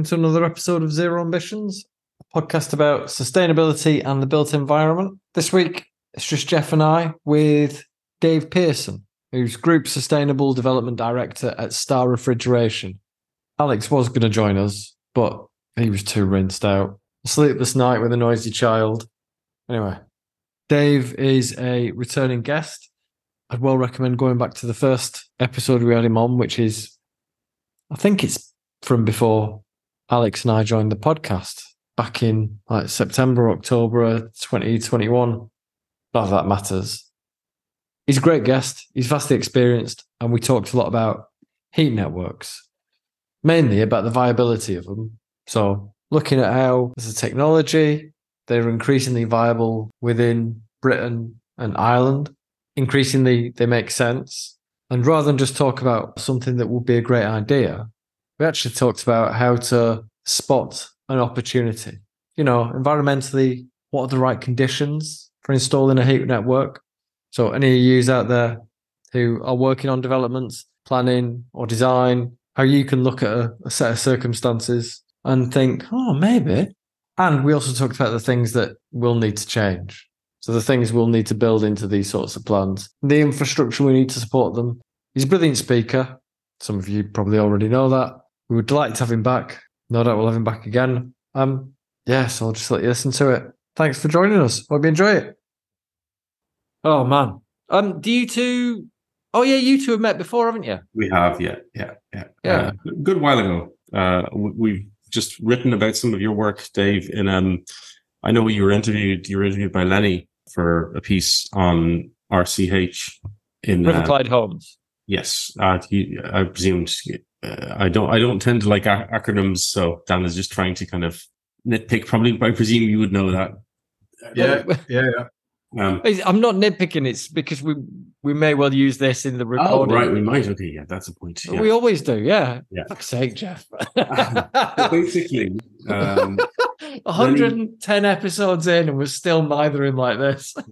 Welcome to another episode of Zero Ambitions, a podcast about sustainability and the built environment. This week, it's just Jeff and I with Dave Pearson, who's Group Sustainable Development Director at Star Refrigeration. Alex was going to join us, but he was too rinsed out. Sleepless night with a noisy child. Anyway, Dave is a returning guest. I'd well recommend going back to the first episode we had him on, which is, I think it's from before Alex and I joined the podcast back in like September, October 2021. None of that matters. He's a great guest. He's vastly experienced, and we talked a lot about heat networks, mainly about the viability of them. So, looking at how, as a technology, they're increasingly viable within Britain and Ireland, increasingly they make sense. And rather than just talk about something that would be a great idea, we actually talked about how to spot an opportunity. You know, environmentally, what are the right conditions for installing a heat network? So, any of you out there who are working on developments, planning, or design, how you can look at a, a set of circumstances and think, oh, maybe. And we also talked about the things that will need to change. So the things we'll need to build into these sorts of plans, the infrastructure we need to support them. He's a brilliant speaker. Some of you probably already know that. We would like to have him back. No doubt we'll have him back again. Um, yeah, so I'll just let you listen to it. Thanks for joining us. Hope you enjoy it. Oh man. Um, do you two Oh yeah, you two have met before, haven't you? We have, yeah, yeah, yeah. Yeah. Uh, good while ago. Uh, we've just written about some of your work, Dave. In um, I know you were interviewed. You were interviewed by Lenny for a piece on RCH in River Clyde Homes. Yes, uh, he, I presumed. Uh, I don't. I don't tend to like ac- acronyms, so Dan is just trying to kind of nitpick. Probably, I presume you would know that. Yeah, yeah, yeah. Um, I'm not nitpicking. It's because we we may well use this in the oh, recording. right. We might. Okay, yeah, that's a point. Yeah. We always do. Yeah. Yeah. Fuck's sake, Jeff. Basically, um, 110 episodes in, and we're still mithering like this.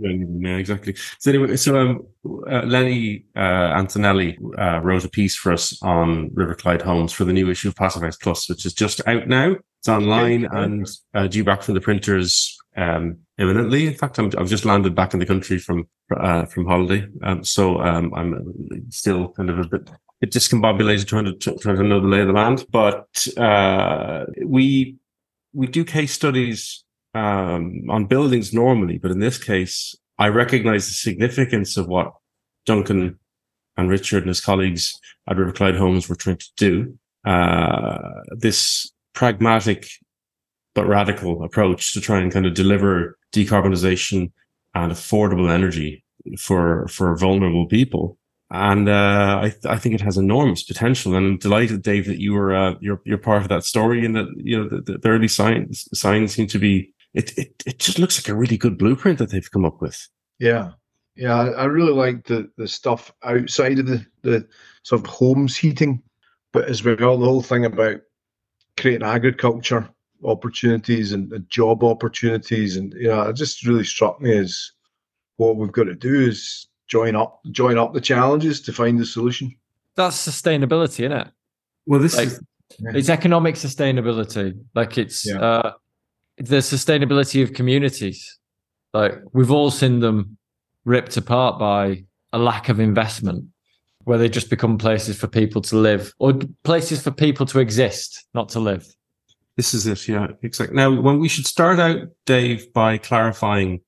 Yeah, exactly. So anyway, so um, uh, Lenny uh, Antonelli uh, wrote a piece for us on River Clyde Homes for the new issue of Passive House Plus, which is just out now. It's online and uh, due back from the printers um, imminently. In fact, I'm, I've just landed back in the country from uh, from holiday, um, so um, I'm still kind of a bit. bit discombobulated trying to trying to know the lay of the land, but uh, we we do case studies um, on buildings normally, but in this case, I recognize the significance of what Duncan and Richard and his colleagues at River Clyde Homes were trying to do. Uh, this pragmatic but radical approach to try and kind of deliver decarbonization and affordable energy for for vulnerable people. And uh, I, th- I think it has enormous potential. And I'm delighted, Dave, that you were uh, you're you're part of that story, and that you know the, the early signs signs seem to be it, it it just looks like a really good blueprint that they've come up with. Yeah, yeah. I, really like the the stuff outside of the the sort of homes heating, but as well the whole thing about creating agriculture opportunities and, job opportunities, and you know, it just really struck me as what we've got to do is join up join up the challenges to find the solution. That's sustainability, isn't it? Well, this Like- is It's economic sustainability. Like it's Yeah. uh, the sustainability of communities. Like we've all seen them ripped apart by a lack of investment, where they just become places for people to live or places for people to exist, not to live. This is it, yeah, exactly. Now, when we should start out, Dave, by clarifying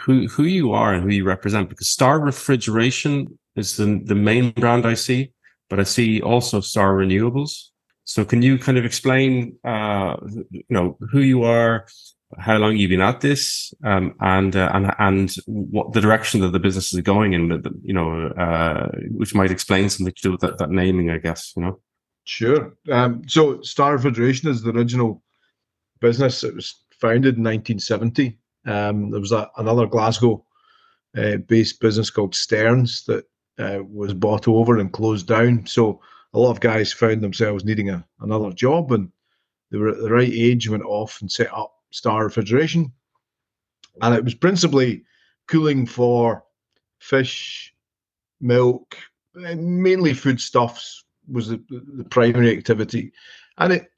who who you are and who you represent, because Star Refrigeration is the the main brand I see, but I see also Star Renewables. So, can you kind of explain, uh, you know, who you are, how long you've been at this, um, and uh, and and what the direction that the business is going in, you know, uh, which might explain something to do with that, that naming, I guess, you know. Sure. Um, so Star Refrigeration is the original business. It was founded in 1970. Um, there was a, another Glasgow uh, based business called Sternes that uh, was bought over and closed down. So a lot of guys found themselves needing a, another job and they were at the right age, went off and set up Star Refrigeration. And it was principally cooling for fish, milk, mainly foodstuffs was the, the primary activity. and it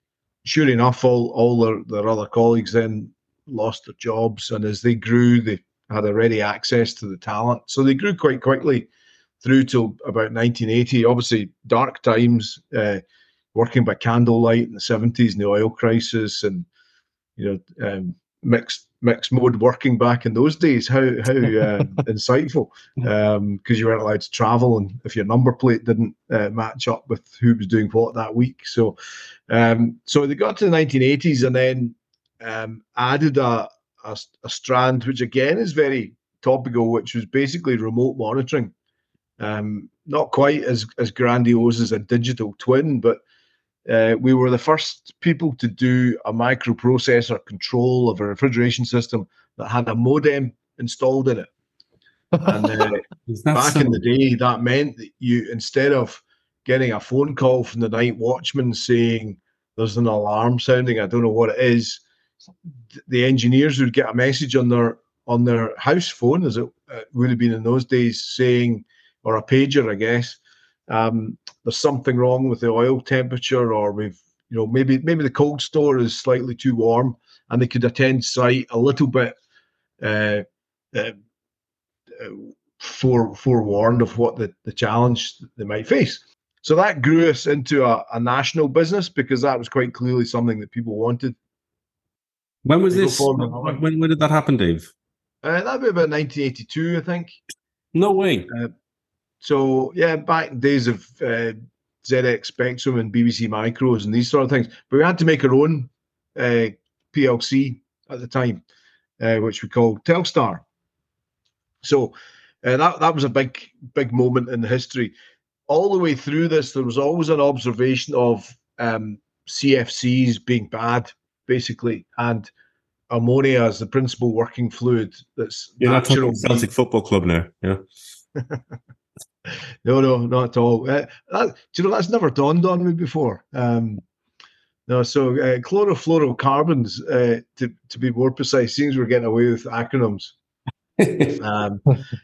sure enough, all all their, their other colleagues then lost their jobs, and as they grew, they had a ready access to the talent, so they grew quite quickly through till about 1980. Obviously, dark times, uh, working by candlelight in the 70s and the oil crisis, and you know, um, mixed mixed mode working back in those days. How how uh, insightful, because um, you weren't allowed to travel, and if your number plate didn't uh, match up with who was doing what that week, so um, so they got to the 1980s and then um, added a, a, a strand, which again is very topical, which was basically remote monitoring. Um, not quite as as grandiose as a digital twin, but uh, we were the first people to do a microprocessor control of a refrigeration system that had a modem installed in it. And uh, back in the day, that meant that you, instead of getting a phone call from the night watchman saying there's an alarm sounding, I don't know what it is, the engineers would get a message on their on their house phone, as it uh, would have been in those days, saying, or a pager, I guess, um, there's something wrong with the oil temperature, or we've, you know, maybe maybe the cold store is slightly too warm, and they could attend site a little bit uh, uh, fore, forewarned of what the, the challenge they might face. So that grew us into a, a national business because that was quite clearly something that people wanted. When was this? When, when did that happen, Dave? Uh, that'd be about 1982, I think. No way. Uh, so yeah, back days of uh, ZX Spectrum and BBC Micros and these sort of things. But we had to make our own uh, PLC at the time, uh, which we called Telstar. So uh, that that was a big big moment in history. All the way through this, there was always an observation of um, CFCs being bad, basically, and ammonia as the principal working fluid. That's yeah, natural. Celtic Football Club now. Yeah. no, no, not at all. Uh, that, do you know that's never dawned on me before? Um, no, so uh, chlorofluorocarbons, uh, to to be more precise, seems we're getting away with acronyms. um,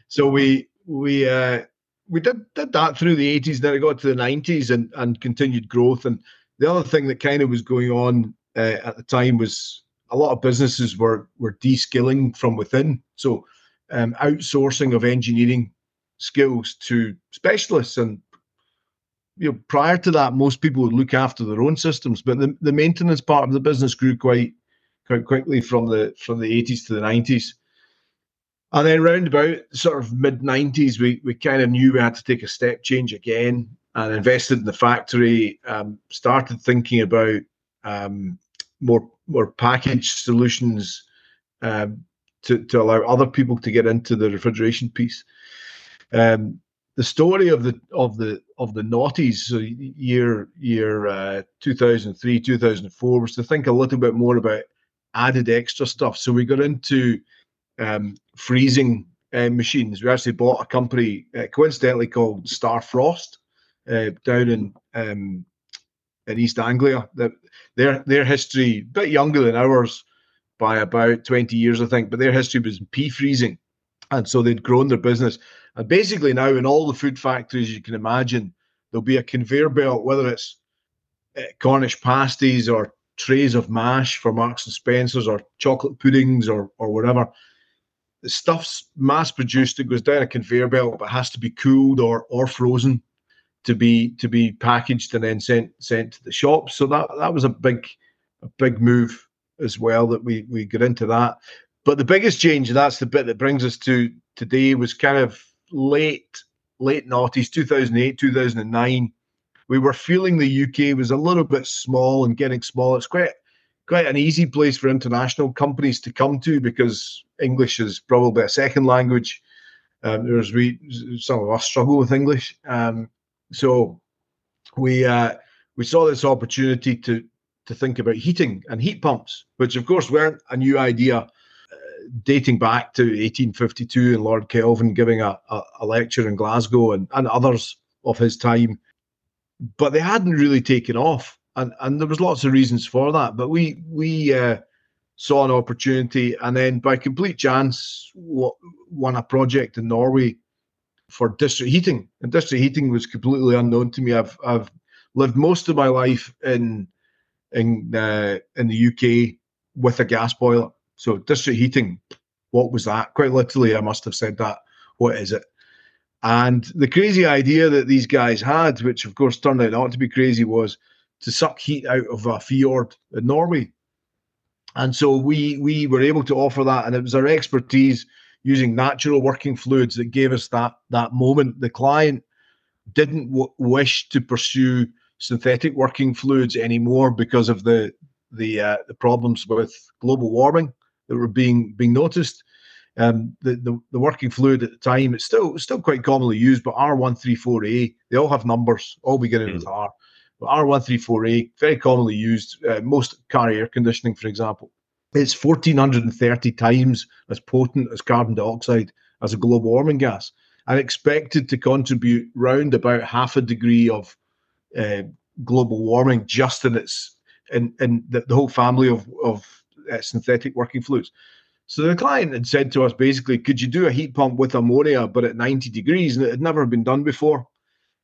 so we we uh, we did did that through the 80s, then it got to the 90s and and continued growth. And the other thing that kind of was going on uh, at the time was a lot of businesses were were de-skilling from within. So um, outsourcing of engineering skills to specialists and you know prior to that most people would look after their own systems but the, the maintenance part of the business grew quite quite quickly from the from the 80s to the 90s and then round about sort of mid 90s we, we kind of knew we had to take a step change again and invested in the factory um, started thinking about um, more more packaged solutions um, to, to allow other people to get into the refrigeration piece um, the story of the of the of the noughties, so year year uh, 2003 2004, was to think a little bit more about added extra stuff. So we got into um, freezing uh, machines. We actually bought a company, uh, coincidentally called Starfrost, uh, down in um, in East Anglia. That their their history, a bit younger than ours by about 20 years, I think, but their history was pea freezing, and so they'd grown their business. And basically now in all the food factories you can imagine, there'll be a conveyor belt, whether it's uh, Cornish pasties or trays of mash for Marks and Spencers or chocolate puddings or or whatever. The stuff's mass produced. It goes down a conveyor belt, but has to be cooled or or frozen to be to be packaged and then sent sent to the shops. So that that was a big a big move as well that we we got into that. But the biggest change, and that's the bit that brings us to today, was kind of late late noughties, 2008, 2009, we were feeling the UK was a little bit small and getting small. It's quite quite an easy place for international companies to come to because English is probably a second language. Um, there's we some of us struggle with English, um, so we uh, we saw this opportunity to to think about heating and heat pumps, which of course weren't a new idea dating back to 1852 and Lord Kelvin giving a, a, a lecture in Glasgow and, and others of his time. But they hadn't really taken off. And, and there was lots of reasons for that. But we we uh, saw an opportunity and then by complete chance won a project in Norway for district heating. And district heating was completely unknown to me. I've I've lived most of my life in in uh, in the UK with a gas boiler. So district heating, what was that? Quite literally, I must have said that. What is it? And the crazy idea that these guys had, which of course turned out not to be crazy, was to suck heat out of a fjord in Norway. And so we we were able to offer that, and it was our expertise using natural working fluids that gave us that that moment. The client didn't w- wish to pursue synthetic working fluids anymore because of the the uh, the problems with global warming that were being being noticed. Um, the, the, the working fluid at the time it's still still quite commonly used, but R134A they all have numbers, all beginning mm. with R. But R134A very commonly used, uh, most car air conditioning, for example. It's 1430 times as potent as carbon dioxide as a global warming gas, and expected to contribute round about half a degree of uh, global warming just in its in, in the, the whole family of of uh, synthetic working fluids. So the client had said to us basically, could you do a heat pump with ammonia, but at 90 degrees? And it had never been done before.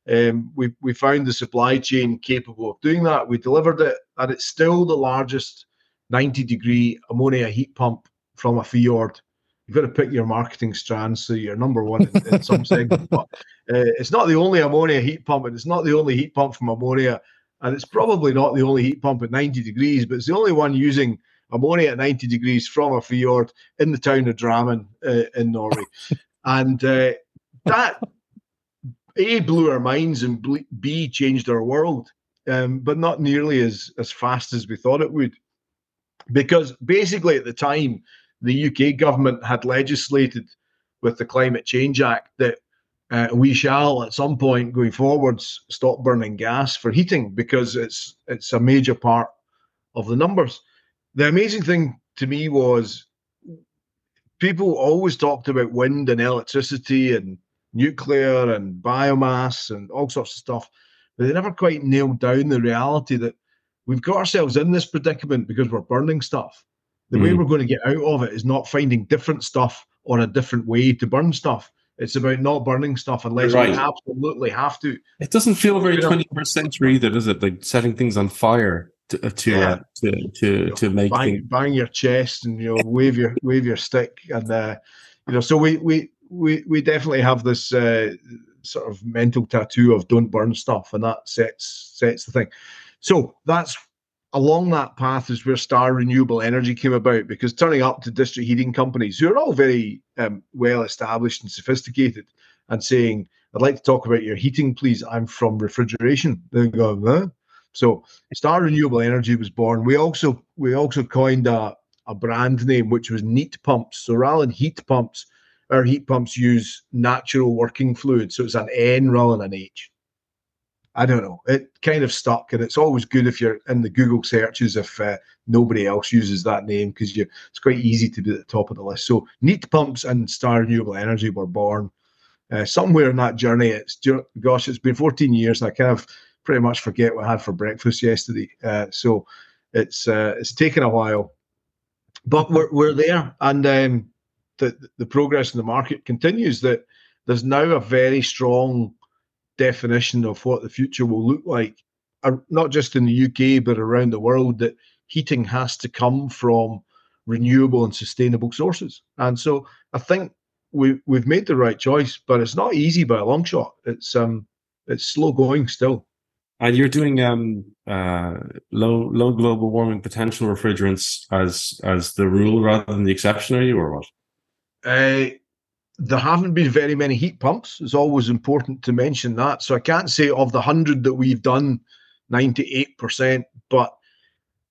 Um, we, we found the supply chain capable of doing that. We delivered it, and it's still the largest 90 degree ammonia heat pump from a fjord. You've got to pick your marketing strands so you're number one in, in some segments. But uh, it's not the only ammonia heat pump, and it's not the only heat pump from ammonia, and it's probably not the only heat pump at 90 degrees, but it's the only one using ammonia at 90 degrees from a fjord in the town of Drammen uh, in Norway. and uh, that A blew our minds and B changed our world, um, but not nearly as, as fast as we thought it would. Because basically, at the time, the UK government had legislated with the Climate Change Act that uh, we shall at some point going forwards stop burning gas for heating because it's it's a major part of the numbers. The amazing thing to me was people always talked about wind and electricity and nuclear and biomass and all sorts of stuff, but they never quite nailed down the reality that we've got ourselves in this predicament because we're burning stuff. The mm. way we're going to get out of it is not finding different stuff or a different way to burn stuff. It's about not burning stuff unless right. we absolutely have to. It doesn't feel very 21st century either, does it? Like setting things on fire to uh, to yeah. uh, to to, you know, to make bang, things... bang your chest and you know wave your wave your stick and uh, you know so we we we we definitely have this uh, sort of mental tattoo of don't burn stuff and that sets sets the thing. So that's along that path is where Star Renewable Energy came about because turning up to district heating companies who are all very um, well established and sophisticated and saying, I'd like to talk about your heating, please. I'm from refrigeration. They go, huh? So Star Renewable Energy was born. We also we also coined a, a brand name which was Neat Pumps. So rather than heat pumps, our heat pumps use natural working fluid. So it's an N rather than an H. I don't know. It kind of stuck, and it's always good if you're in the Google searches if uh, nobody else uses that name because you it's quite easy to be at the top of the list. So Neat Pumps and Star Renewable Energy were born uh, somewhere in that journey. It's gosh, it's been 14 years. I kind of pretty much forget what I had for breakfast yesterday. Uh, so it's uh, it's taken a while, but we're we're there, and um, the the progress in the market continues. That there's now a very strong definition of what the future will look like, uh, not just in the UK but around the world. That heating has to come from renewable and sustainable sources, and so I think we we've made the right choice, but it's not easy by a long shot. It's um it's slow going still. And you're doing um, uh, low low global warming potential refrigerants as as the rule rather than the exception, are you, or what? Uh, there haven't been very many heat pumps. It's always important to mention that. So I can't say of the hundred that we've done, ninety eight percent, but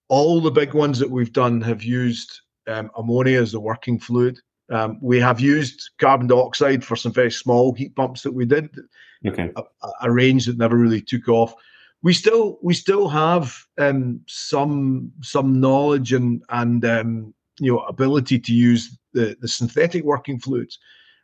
all the big ones that we've done have used um, ammonia as the working fluid. Um, we have used carbon dioxide for some very small heat pumps that we did. Okay. A, a range that never really took off we still we still have um, some some knowledge and and um, you know ability to use the the synthetic working fluids,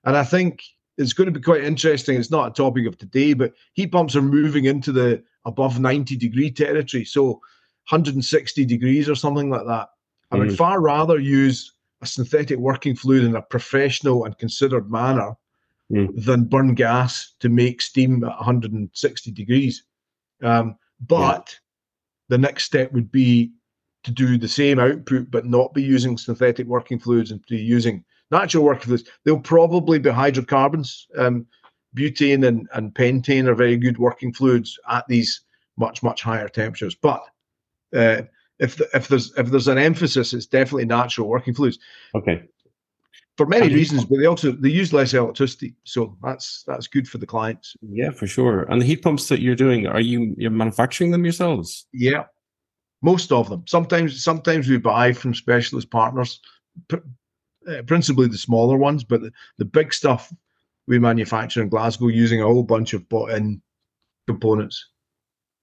and I think it's going to be quite interesting. It's not a topic of today, but heat pumps are moving into the above 90 degree territory, so 160 degrees or something like that. I would mm. far rather use a synthetic working fluid in a professional and considered manner mm. than burn gas to make steam at 160 degrees. Um, but the next step would be to do the same output but not be using synthetic working fluids and be using natural working fluids. They'll probably be hydrocarbons. Um, butane and, and pentane are very good working fluids at these much much higher temperatures. But uh, if the, if there's if there's an emphasis, it's definitely natural working fluids. Okay. For many reasons, but they also they use less electricity, so that's that's good for the clients. Yeah, for sure. And the heat pumps that you're doing, are you you're manufacturing them yourselves? Yeah, most of them. Sometimes sometimes we buy from specialist partners, pr- uh, principally the smaller ones, but the, the big stuff we manufacture in Glasgow using a whole bunch of bought-in components.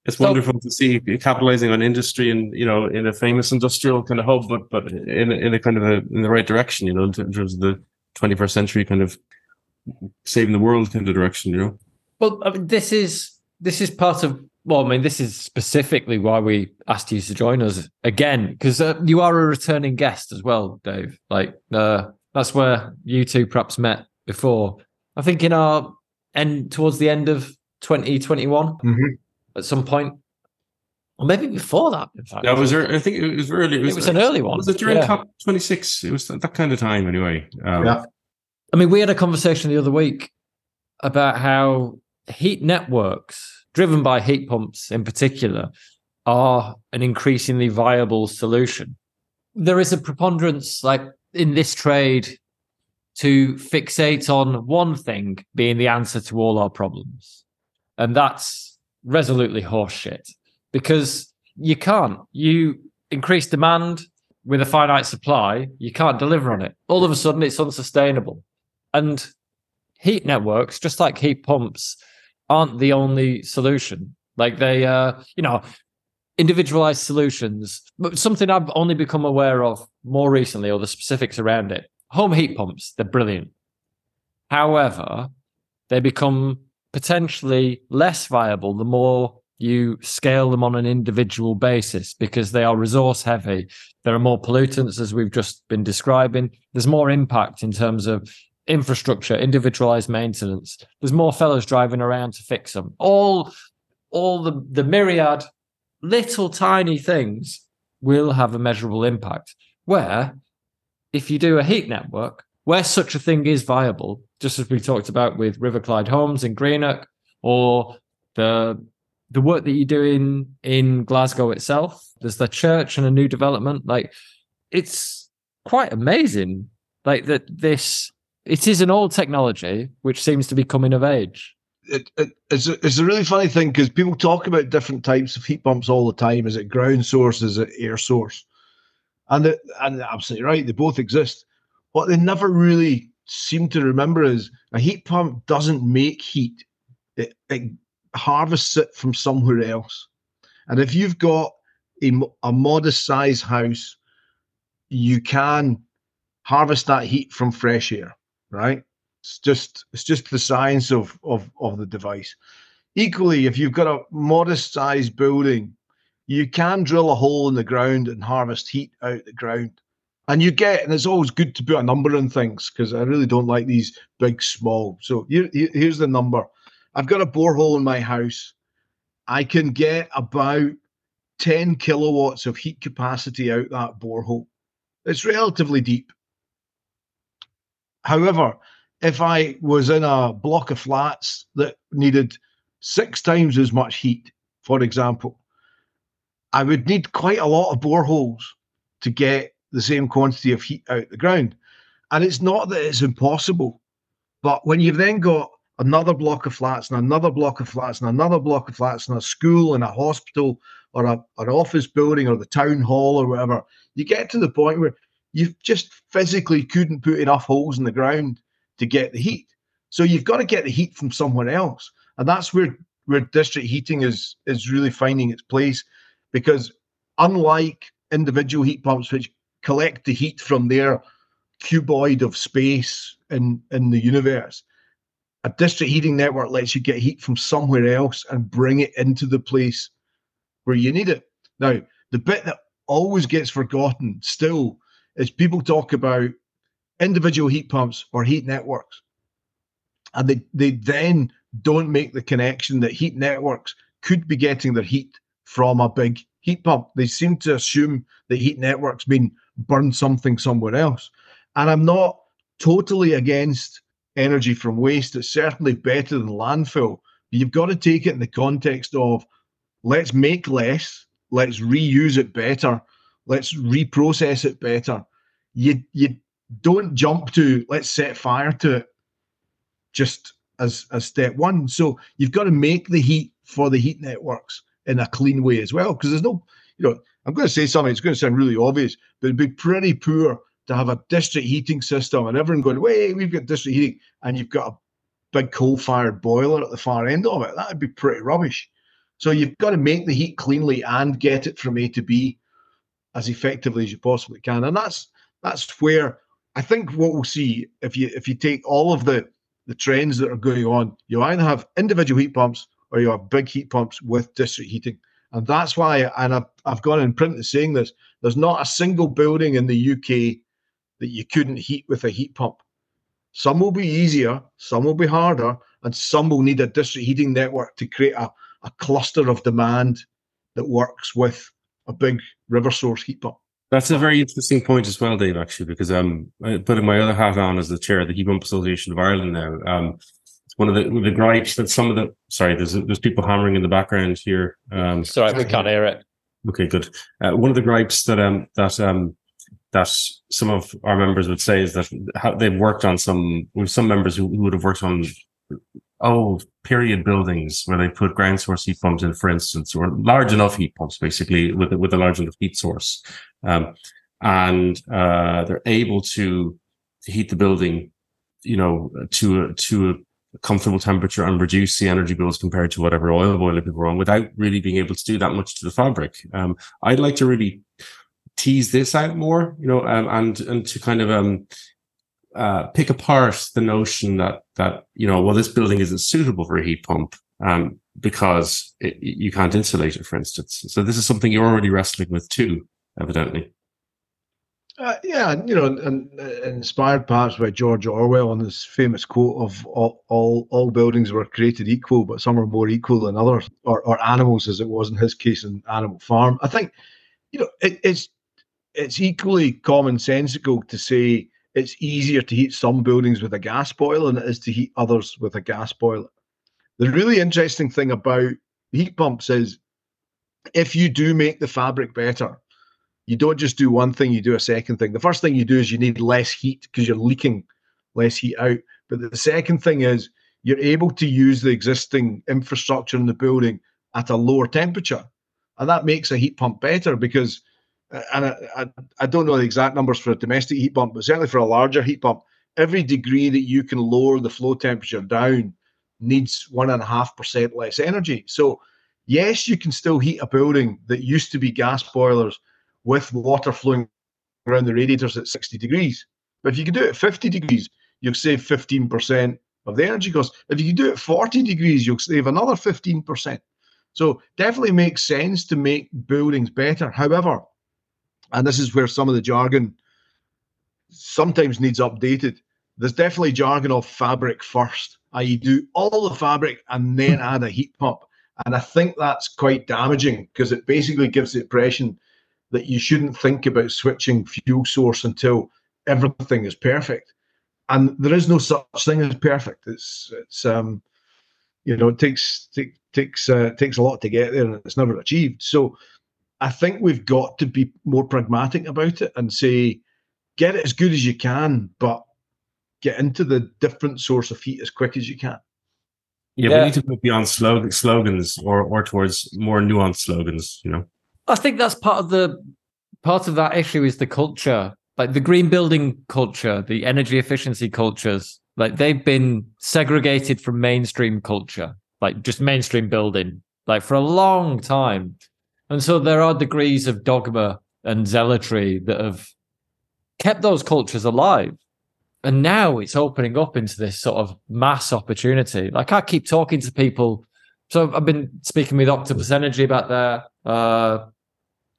It's so, wonderful to see you capitalizing on industry and you know in a famous industrial kind of hub, but but in in a kind of a in the right direction, you know, in terms of the 21st century kind of saving the world kind of direction, you know. Well, I mean, this is this is part of well, I mean, this is specifically why we asked you to join us again because uh, you are a returning guest as well, Dave. Like uh, that's where you two perhaps met before. I think in our end towards the end of 2021. Mm-hmm at some point, or maybe before that. In fact, yeah, was there? I think it was early. It was, it was an early one. Was it during yeah. COP twenty six? It was that kind of time, anyway. Um, yeah. I mean, we had a conversation the other week about how heat networks, driven by heat pumps in particular, are an increasingly viable solution. There is a preponderance, like in this trade, to fixate on one thing being the answer to all our problems. And that's resolutely horseshit because you can't. You increase demand with a finite supply, you can't deliver on it. All of a sudden, it's unsustainable. And heat networks, just like heat pumps, aren't the only solution. Like they, uh, you know, individualized solutions. But something I've only become aware of more recently, or the specifics around it. Home heat pumps, they're brilliant. However, they become potentially less viable the more you scale them on an individual basis because they are resource heavy. There are more pollutants, as we've just been describing. There's more impact in terms of infrastructure, individualized maintenance. There's more fellows driving around to fix them. All, all the, the myriad little tiny things will have a measurable impact. Where if you do a heat network, where such a thing is viable, just as we talked about with River Clyde Homes in Greenock, or the the work that you do in in Glasgow itself. There's the church and a new development. Like it's quite amazing. Like that this it is an old technology which seems to be coming of age. It, it, it's, a, it's a really funny thing because people talk about different types of heat pumps all the time. Is it ground source? Is it air source? And it, and absolutely right, they both exist. What they never really seem to remember is a heat pump doesn't make heat; it, it harvests it from somewhere else. And if you've got a, a modest size house, you can harvest that heat from fresh air, right? It's just it's just the science of of of the device. Equally, if you've got a modest sized building, you can drill a hole in the ground and harvest heat out the ground and you get, and it's always good to put a number on things because I really don't like these big, small. So here, here's the number. I've got a borehole in my house. I can get about 10 kilowatts of heat capacity out that borehole. It's relatively deep. However, if I was in a block of flats that needed six times as much heat, for example, I would need quite a lot of boreholes to get the same quantity of heat out of the ground. And it's not that it's impossible, but when you've then got another block of flats and another block of flats and another block of flats and a school and a hospital or a, an office building or the town hall or whatever, you get to the point where you just physically couldn't put enough holes in the ground to get the heat. So you've got to get the heat from somewhere else. And that's where, where district heating is is really finding its place because unlike individual heat pumps, which collect the heat from their cuboid of space in, in the universe. A district heating network lets you get heat from somewhere else and bring it into the place where you need it. Now, the bit that always gets forgotten still is people talk about individual heat pumps or heat networks. And they, they then don't make the connection that heat networks could be getting their heat from a big heat pump. They seem to assume that heat networks mean burn something somewhere else. And I'm not totally against energy from waste. It's certainly better than landfill. But you've got to take it in the context of let's make less, let's reuse it better, let's reprocess it better. You you don't jump to let's set fire to it just as as step one. So you've got to make the heat for the heat networks in a clean way as well. Because there's no, you know, I'm going to say something, it's going to sound really obvious, but it'd be pretty poor to have a district heating system and everyone going, wait, we've got district heating, and you've got a big coal fired boiler at the far end of it. That would be pretty rubbish. So you've got to make the heat cleanly and get it from A to B as effectively as you possibly can. And that's that's where I think what we'll see if you if you take all of the the trends that are going on, you either have individual heat pumps or you have big heat pumps with district heating. And that's why, and I've, I've gone in print saying this, there's not a single building in the UK that you couldn't heat with a heat pump. Some will be easier, some will be harder, and some will need a district heating network to create a, a cluster of demand that works with a big river source heat pump. That's a very interesting point as well, Dave, actually, because I'm um, putting my other hat on as the chair of the Heat Pump Association of Ireland now. Um, one of the the gripes that some of the sorry, there's there's people hammering in the background here. Um, sorry, we can't hear it. Okay, good. Uh, one of the gripes that um that um that some of our members would say is that they've worked on some with some members who, who would have worked on old period buildings where they put ground source heat pumps in, for instance, or large enough heat pumps, basically with with a large enough heat source, um, and uh, they're able to, heat the building, you know, to a, to a comfortable temperature and reduce the energy bills compared to whatever oil boiler people run without really being able to do that much to the fabric. Um, I'd like to really tease this out more, you know, um, and and to kind of um, uh, pick apart the notion that that you know, well, this building isn't suitable for a heat pump um, because it, you can't insulate it, for instance. So this is something you're already wrestling with too, evidently. Uh, yeah, you know, and, uh, inspired perhaps by George Orwell and his famous quote of all, all, all buildings were created equal, but some are more equal than others, or, or animals, as it was in his case in Animal Farm. I think, you know, it, it's it's equally commonsensical to say it's easier to heat some buildings with a gas boiler than it is to heat others with a gas boiler. The really interesting thing about heat pumps is if you do make the fabric better, you don't just do one thing, you do a second thing. The first thing you do is you need less heat because you're leaking less heat out. But the second thing is you're able to use the existing infrastructure in the building at a lower temperature. And that makes a heat pump better because, Uh, and I, I, I don't know the exact numbers for a domestic heat pump, but certainly for a larger heat pump, every degree that you can lower the flow temperature down needs one and a half percent less energy. So, yes, you can still heat a building that used to be gas boilers with water flowing around the radiators at 60 degrees. But if you can do it at 50 degrees, you'll save 15% of the energy cost. If you can do it at 40 degrees, you'll save another 15%. So definitely makes sense to make buildings better. However, and this is where some of the jargon sometimes needs updated. There's definitely jargon of fabric first, i.e., do all the fabric and then add a heat pump. And I think that's quite damaging because it basically gives the impression that you shouldn't think about switching fuel source until everything is perfect. And there is no such thing as perfect. It's it's um, you know, it takes take, takes uh, takes a lot to get there, and it's never achieved. So, I think we've got to be more pragmatic about it and say, get it as good as you can, but get into the different source of heat as quick as you can. Yeah, yeah. we need to move beyond slogans or or towards more nuanced slogans. You know. I think that's part of the part of that issue is the culture, like the green building culture, the energy efficiency cultures. Like they've been segregated from mainstream culture, like just mainstream building, like for a long time. And so there are degrees of dogma and zealotry that have kept those cultures alive. And now it's opening up into this sort of mass opportunity. Like I keep talking to people. So I've been speaking with Octopus Energy about their uh,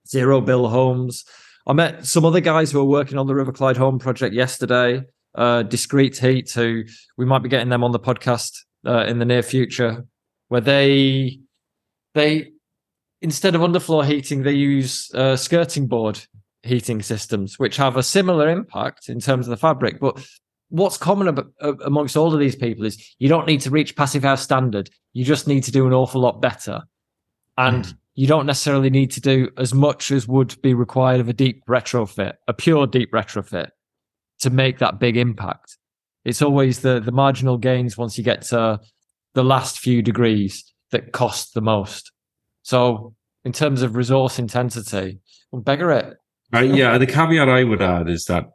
Zero Bill Homes. I met some other guys who are working on the River Clyde Home project yesterday. Uh, Discrete Heat, who we might be getting them on the podcast uh, in the near future, where they they instead of underfloor heating, they use uh, skirting board heating systems, which have a similar impact in terms of the fabric. But what's common ab- amongst all of these people is you don't need to reach passive house standard. You just need to do an awful lot better. And mm. you don't necessarily need to do as much as would be required of a deep retrofit, a pure deep retrofit to make that big impact. It's always the, the marginal gains once you get to the last few degrees that cost the most. So in terms of resource intensity, well, beggar it. Uh, yeah, the caveat I would add is that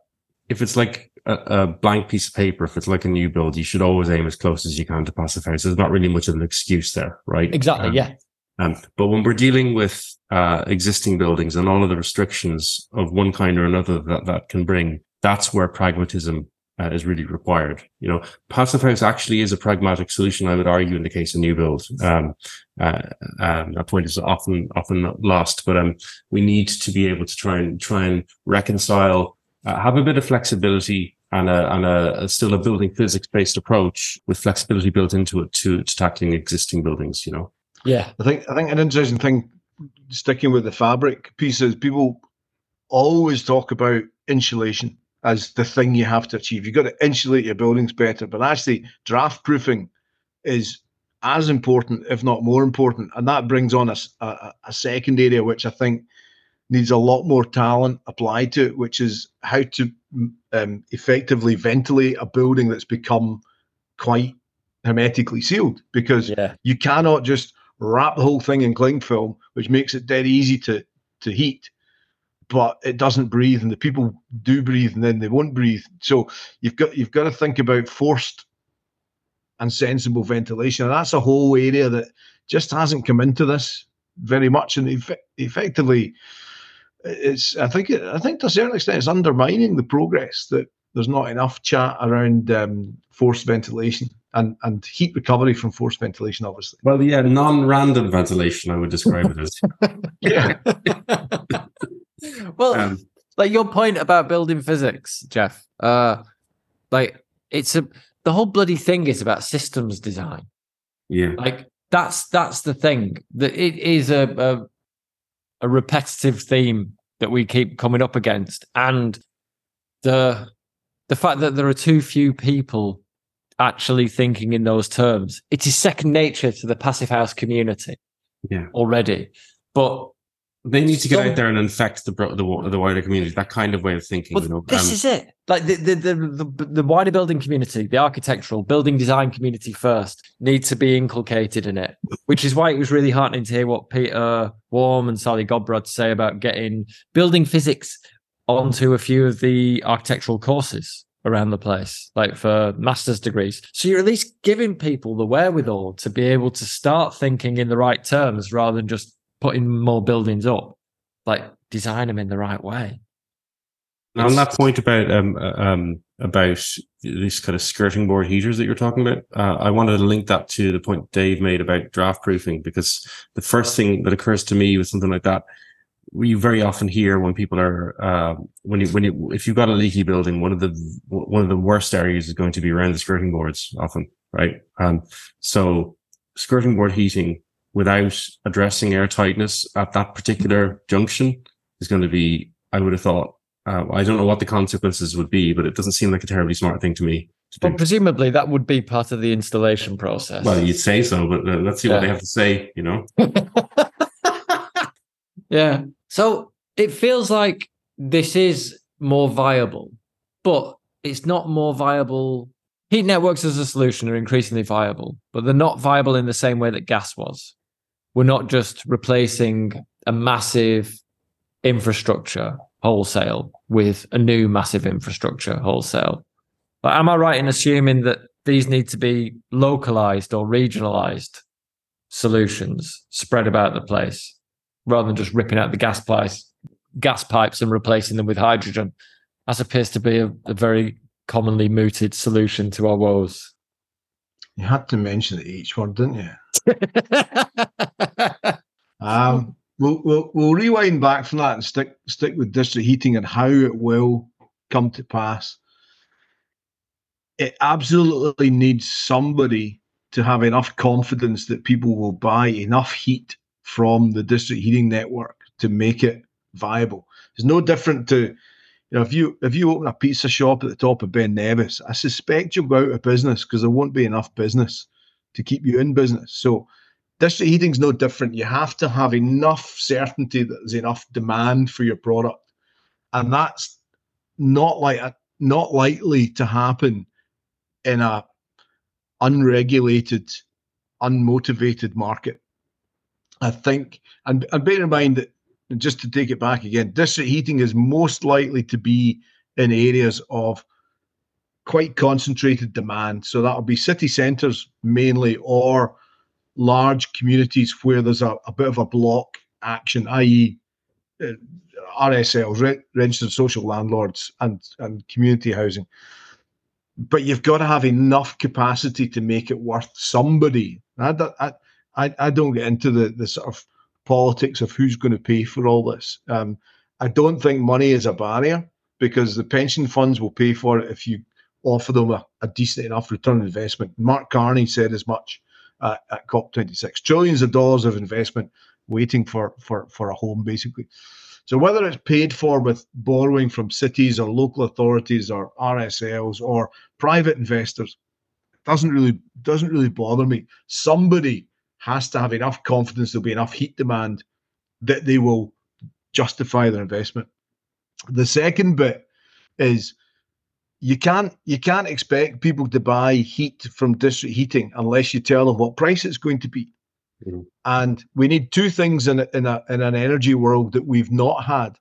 if it's like a, a, blank piece of paper, if it's like a new build, you should always aim as close as you can to passive house. There's not really much of an excuse there, right? Exactly. Um, yeah. Um, but when we're dealing with uh, existing buildings and all of the restrictions of one kind or another that that can bring, that's where pragmatism uh, is really required. You know, passive house actually is a pragmatic solution. I would argue in the case of new build. Um, uh, um, that point is often often lost, but um, we need to be able to try and try and reconcile, uh, have a bit of flexibility and a and a, a still a building physics based approach with flexibility built into it to, to tackling existing buildings. You know. Yeah, I think I think an interesting thing, sticking with the fabric pieces, people always talk about insulation as the thing you have to achieve. You've got to insulate your buildings better, but actually, draft proofing is as important, if not more important. And that brings on a, a, a, second area, which I think needs a lot more talent applied to it, which is how to um, effectively ventilate a building that's become quite hermetically sealed because yeah. you cannot just wrap the whole thing in cling film, which makes it dead easy to to heat but it doesn't breathe and the people do breathe and then they won't breathe so you've got you've got to think about forced and sensible ventilation and that's a whole area that just hasn't come into this very much and eff- effectively it's i think it, i think to a certain extent it's undermining the progress that there's not enough chat around um, forced ventilation and, and heat recovery from forced ventilation, obviously. Well, yeah, non-random ventilation, I would describe it as. yeah. well, um, like your point about building physics, Jeff. Uh, like it's a the whole bloody thing is about systems design. Yeah, like that's that's the thing that it is a, a a repetitive theme that we keep coming up against, and the the fact that there are too few people actually thinking in those terms. It is second nature to the passive house community. Yeah. Already. But they need to get out there and infect the, the the wider community. That kind of way of thinking. Well, you know? this um, is it. Like the, the the, the the wider building community, the architectural building design community first needs to be inculcated in it. Which is why it was really heartening to hear what Peter Warm and Sally Godber say about getting building physics onto a few of the architectural courses around the place, like for master's degrees. So you're at least giving people the wherewithal to be able to start thinking in the right terms rather than just putting more buildings up, like design them in the right way. Now, on that point about um, uh, um, about these kind of skirting board heaters that you're talking about, uh, I wanted to link that to the point Dave made about draft proofing because the first thing that occurs to me with something like that, we very often hear when people are uh, when you when you if you've got a leaky building, one of the one of the worst areas is going to be around the skirting boards often, right? Um, so skirting board heating without addressing air tightness at that particular junction is going to be, I would have thought, uh, I don't know what the consequences would be, but it doesn't seem like a terribly smart thing to me. To well, presumably that would be part of the installation process. Well, you'd say so, but uh, let's see yeah. what they have to say, you know? yeah. So it feels like this is more viable, but it's not more viable. Heat networks as a solution are increasingly viable, but they're not viable in the same way that gas was we're not just replacing a massive infrastructure wholesale with a new massive infrastructure wholesale. But am I right in assuming that these need to be localized or regionalized solutions spread about the place rather than just ripping out the gas pipes, gas pipes and replacing them with hydrogen, as appears to be a, a very commonly mooted solution to our woes? You had to mention the H word, didn't you? um, we'll, we'll we'll rewind back from that and stick stick with district heating and how it will come to pass. It absolutely needs somebody to have enough confidence that people will buy enough heat from the district heating network to make it viable. It's no different to, you know, if you if you open a pizza shop at the top of Ben Nevis, I suspect you'll go out of business because there won't be enough business to keep you in business. So district heating's no different. You have to have enough certainty that there's enough demand for your product, and that's not like a, not likely to happen in a unregulated, unmotivated market. I think, and, and bear in mind that just to take it back again, district heating is most likely to be in areas of quite concentrated demand. So that'll be city centres mainly, or large communities where there's a, a bit of a block action, i.e., uh, RSLs, re- registered social landlords, and and community housing. But you've got to have enough capacity to make it worth somebody. I, I, I don't get into the, the sort of politics of who's going to pay for all this. Um, I don't think money is a barrier because the pension funds will pay for it if you offer them a, a decent enough return on investment. Mark Carney said as much uh, at COP26. Trillions of dollars of investment waiting for, for, for a home, basically. So whether it's paid for with borrowing from cities or local authorities or RSLs or private investors, doesn't really doesn't really bother me. Somebody has to have enough confidence there'll be enough heat demand that they will justify their investment. The second bit is you can't you can't expect people to buy heat from district heating unless you tell them what price it's going to be. Mm-hmm. And we need two things in a, in a in an energy world that we've not had.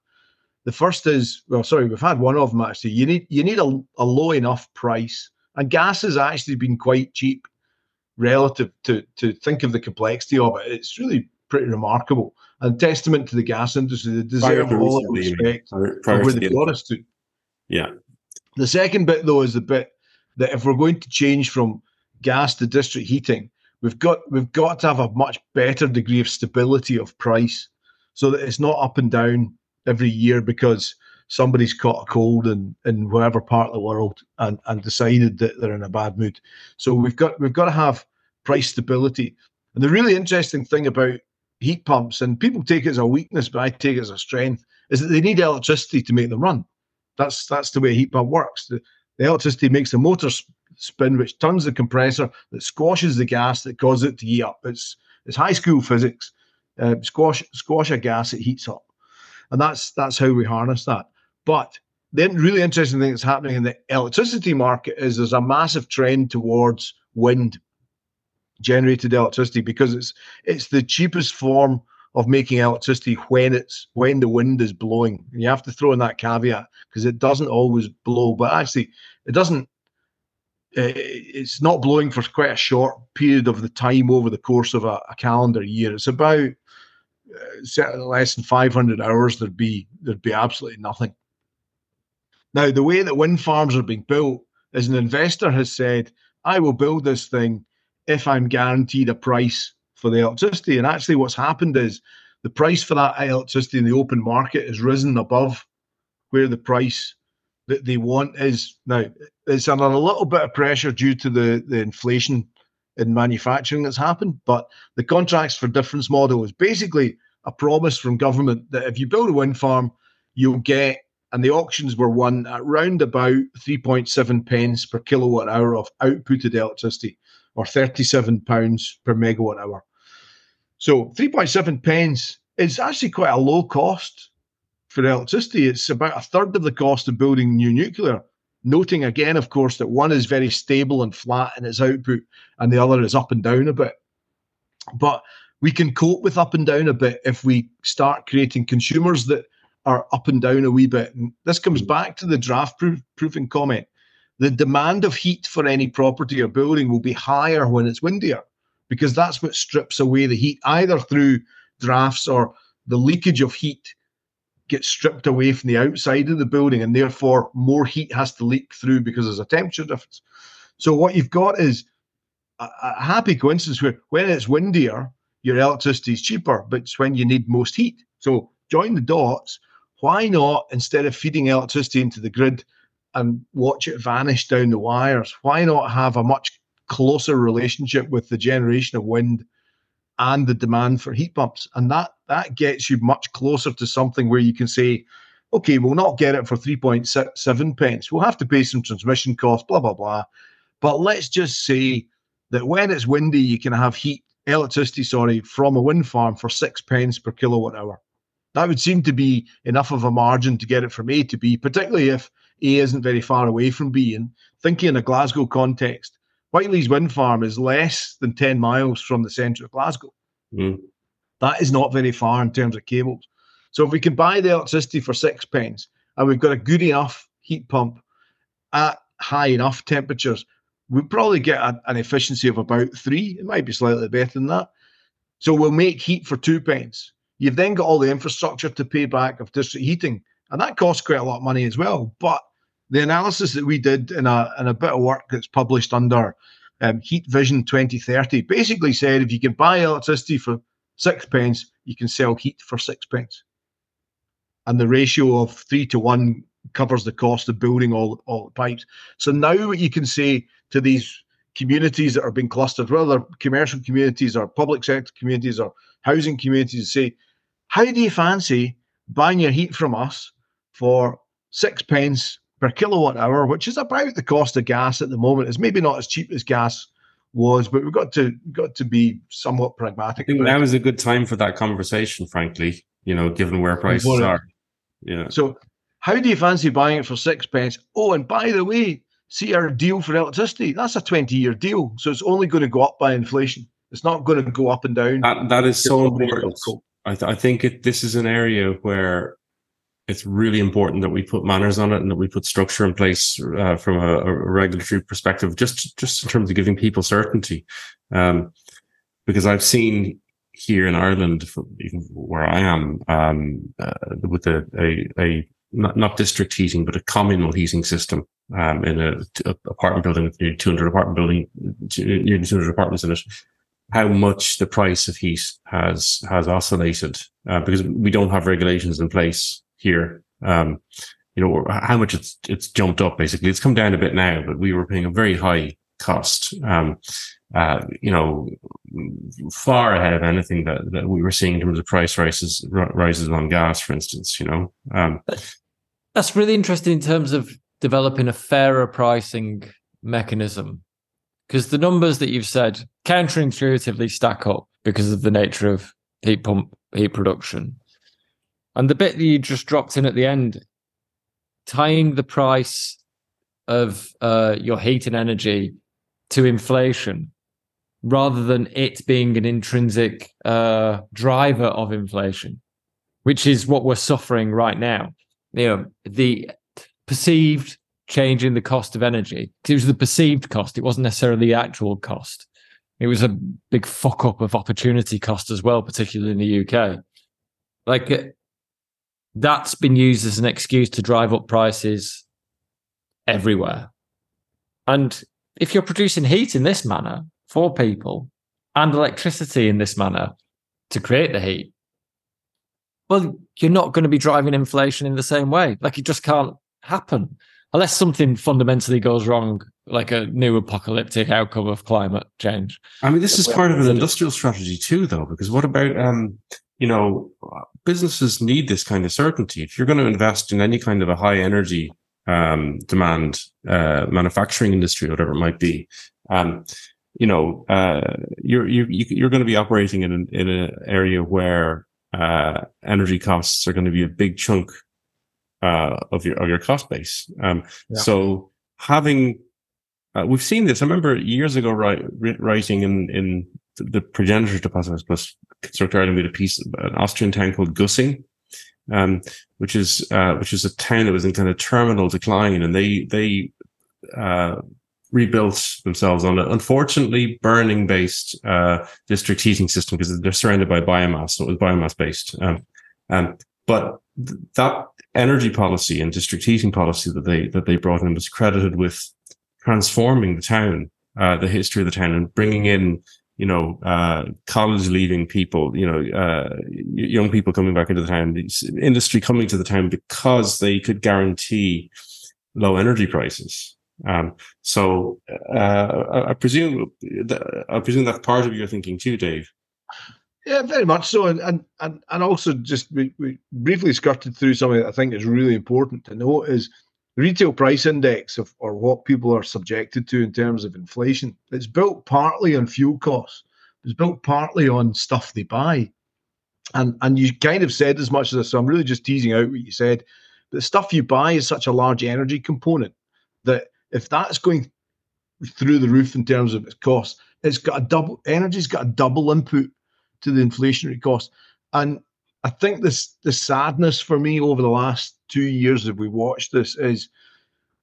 The first is well, sorry, we've had one of them actually. You need you need a, a low enough price, and gas has actually been quite cheap relative to to think of the complexity of it. It's really pretty remarkable and testament to the gas industry. They deserve all the respect for where they got us to. Yeah. The second bit though is the bit that if we're going to change from gas to district heating, we've got we've got to have a much better degree of stability of price so that it's not up and down every year because somebody's caught a cold in, in whatever part of the world and, and decided that they're in a bad mood. So we've got we've got to have price stability. And the really interesting thing about heat pumps, and people take it as a weakness, but I take it as a strength, is that they need electricity to make them run. That's that's the way a heat pump works. The, the electricity makes the motor spin, which turns the compressor that squashes the gas that causes it to heat up. It's it's high school physics. Uh, squash squash a gas, it heats up, and that's that's how we harness that. But the really interesting thing that's happening in the electricity market is there's a massive trend towards wind generated electricity because it's it's the cheapest form of making electricity when it's when the wind is blowing. And you have to throw in that caveat because it doesn't always blow, but actually it doesn't. Uh, it's not blowing for quite a short period of the time over the course of a, a calendar year. It's about uh, less than 500 hours. There'd be there'd be absolutely nothing. Now, the way that wind farms are being built is an investor has said, I will build this thing if I'm guaranteed a price for the electricity. And actually, what's happened is the price for that electricity in the open market has risen above where the price that they want is now. It's under a little bit of pressure due to the, the inflation in manufacturing that's happened, but the contracts for difference model is basically a promise from government that if you build a wind farm, you'll get and the auctions were won at round about 3.7 pence per kilowatt hour of outputted electricity, or 37 pounds per megawatt hour. So 3.7 pence is actually quite a low cost for electricity. It's about a third of the cost of building new nuclear. Noting again, of course, that one is very stable and flat in its output, and the other is up and down a bit. But we can cope with up and down a bit if we start creating consumers that are up and down a wee bit. And this comes mm. back to the draft proof, proofing comment. The demand of heat for any property or building will be higher when it's windier because that's what strips away the heat, either through drafts or the leakage of heat gets stripped away from the outside of the building, and therefore more heat has to leak through because there's a temperature difference. So what you've got is a, a happy coincidence where when it's windier, your electricity is cheaper, but it's when you need most heat. So join the dots why not, instead of feeding electricity into the grid and watch it vanish down the wires, why not have a much closer relationship with the generation of wind and the demand for heat pumps. And that that gets you much closer to something where you can say, okay, we'll not get it for 3.7 pence. We'll have to pay some transmission costs, blah, blah, blah. But let's just say that when it's windy, you can have heat, electricity, sorry, from a wind farm for six pence per kilowatt hour. That would seem to be enough of a margin to get it from A to B, particularly if A isn't very far away from B. And thinking in a Glasgow context, Whitelee's wind farm is less than 10 miles from the centre of Glasgow. Mm. That is not very far in terms of cables. So if we can buy the electricity for six pence and we've got a good enough heat pump at high enough temperatures, we probably get a, an efficiency of about three. It might be slightly better than that. So we'll make heat for two pence. You've then got all the infrastructure to pay back of district heating, and that costs quite a lot of money as well. But the analysis that we did in a in a bit of work that's published under um, Heat Vision 2030 basically said if you can buy electricity for six pence, you can sell heat for six pence, and the ratio of three to one covers the cost of building all all the pipes. So now what you can say to these communities that are being clustered, whether commercial communities or public sector communities or housing communities, say, how do you fancy buying your heat from us for six pence per kilowatt hour, which is about the cost of gas at the moment. It's maybe not as cheap as gas was, but we've got to got to be somewhat pragmatic. I think now is a good time for that conversation, frankly. You know, given where prices are. Yeah. So, how do you fancy buying it for six pence? Oh, and by the way, see our deal for electricity. That's a twenty-year deal, so it's only going to go up by inflation. It's not going to go up and down. That, that is so important. I, th- I think it, this is an area where it's really important that we put manners on it and that we put structure in place uh, from a, a, regulatory perspective, just just in terms of giving people certainty. Um, because I've seen here in Ireland, even where I am, um, uh, with a, a, a not, not, district heating, but a communal heating system um, in a, a, apartment building with nearly 200 apartment building, nearly 200 apartments in it. How much the price of heat has has oscillated uh, because we don't have regulations in place here. Um, you know, how much it's, it's jumped up basically. It's come down a bit now, but we were paying a very high cost. Um, uh, you know, far ahead of anything that, that we were seeing in terms of price rises, rises on gas, for instance, you know. Um, That's really interesting in terms of developing a fairer pricing mechanism. Because the numbers that you've said counterintuitively stack up because of the nature of heat pump heat production. And the bit that you just dropped in at the end, tying the price of uh, your heat and energy to inflation rather than it being an intrinsic uh, driver of inflation, which is what we're suffering right now. You know, the perceived change in the cost of energy. It was the perceived cost. It wasn't necessarily the actual cost. It was a big fuck up of opportunity cost as well, particularly in the UK. Like uh, that's been used as an excuse to drive up prices everywhere. And if you're producing heat in this manner for people and electricity in this manner to create the heat, well, you're not going to be driving inflation in the same way. Like it just can't happen unless something fundamentally goes wrong, like a new apocalyptic outcome of climate change. I mean, this is part of an industrial strategy too, though, because what about um, you know, businesses need this kind of certainty. If you're going to invest in any kind of a high energy um, demand uh, manufacturing industry, whatever it might be, um, you know, uh, you're you're you're going to be operating in an in an area where uh, energy costs are going to be a big chunk uh, of your of your cost base. Um, yeah. So having uh, we've seen this. I remember years ago, right, writing in in the progenitor to Passive House Plus Construct Ireland made a piece, an Austrian town called Gussing, um, which is uh, which is a town that was in kind of terminal decline, and they they uh, rebuilt themselves on an unfortunately burning based uh, district heating system because they're surrounded by biomass, so it was biomass based. Um, um, but th- that energy policy and district heating policy that they that they brought in was credited with transforming the town, uh, the history of the town, and bringing in you know, uh, college leaving people, you know, uh, young people coming back into the town, industry coming to the town because they could guarantee low energy prices. Um, so, uh, I, I presume, I presume that's part of your thinking too, Dave. Yeah, very much so, and and and, also just we, we briefly skirted through something that I think is really important to note is the retail price index of or what people are subjected to in terms of inflation. It's built partly on fuel costs. It's built partly on stuff they buy, and and you kind of said as much as this. So I'm really just teasing out what you said. The stuff you buy is such a large energy component that if that's going through the roof in terms of its cost, it's got a double energy's got a double input to the inflationary cost. And I think this the sadness for me over the last two years as we watched this is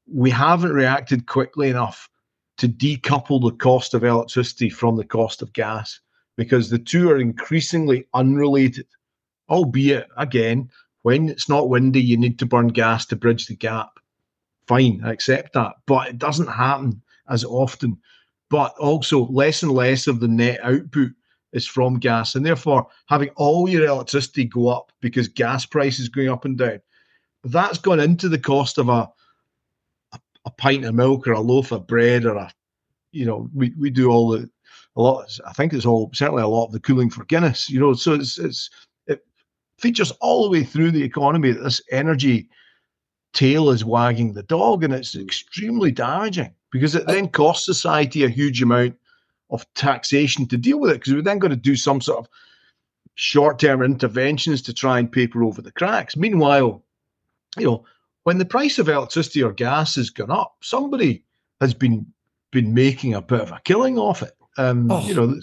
we haven't reacted quickly enough to decouple the cost of electricity from the cost of gas because the two are increasingly unrelated. Albeit, again, when it's not windy, you need to burn gas to bridge the gap. Fine, I accept that. But it doesn't happen as often. But also, less and less of the net output is from gas. And therefore, having all your electricity go up because gas prices going up and down, that's gone into the cost of a, a, a pint of milk or a loaf of bread or a, you know, we, we do all the, a lot, I think it's all, certainly a lot of the cooling for Guinness, you know, so it's, it's, it features all the way through the economy that this energy tail is wagging the dog and it's hmm. extremely damaging because it then costs society a huge amount of taxation to deal with it because we're then going to do some sort of short-term interventions to try and paper over the cracks. Meanwhile, you know, when the price of electricity or gas has gone up, somebody has been been making a bit of a killing off it. Um, oh. You know,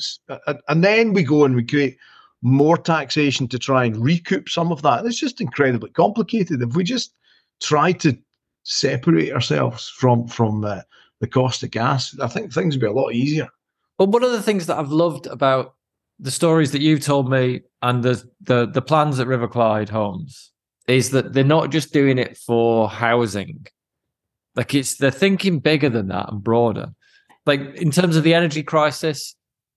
and then we go and we create more taxation to try and recoup some of that. It's just incredibly complicated. If we just try to separate ourselves from from uh, the cost of gas, I think things would be a lot easier. Well, one of the things that I've loved about the stories that you've told me and the the the plans at River Clyde Homes is that they're not just doing it for housing. Like it's they're thinking bigger than that and broader. Like in terms of the energy crisis,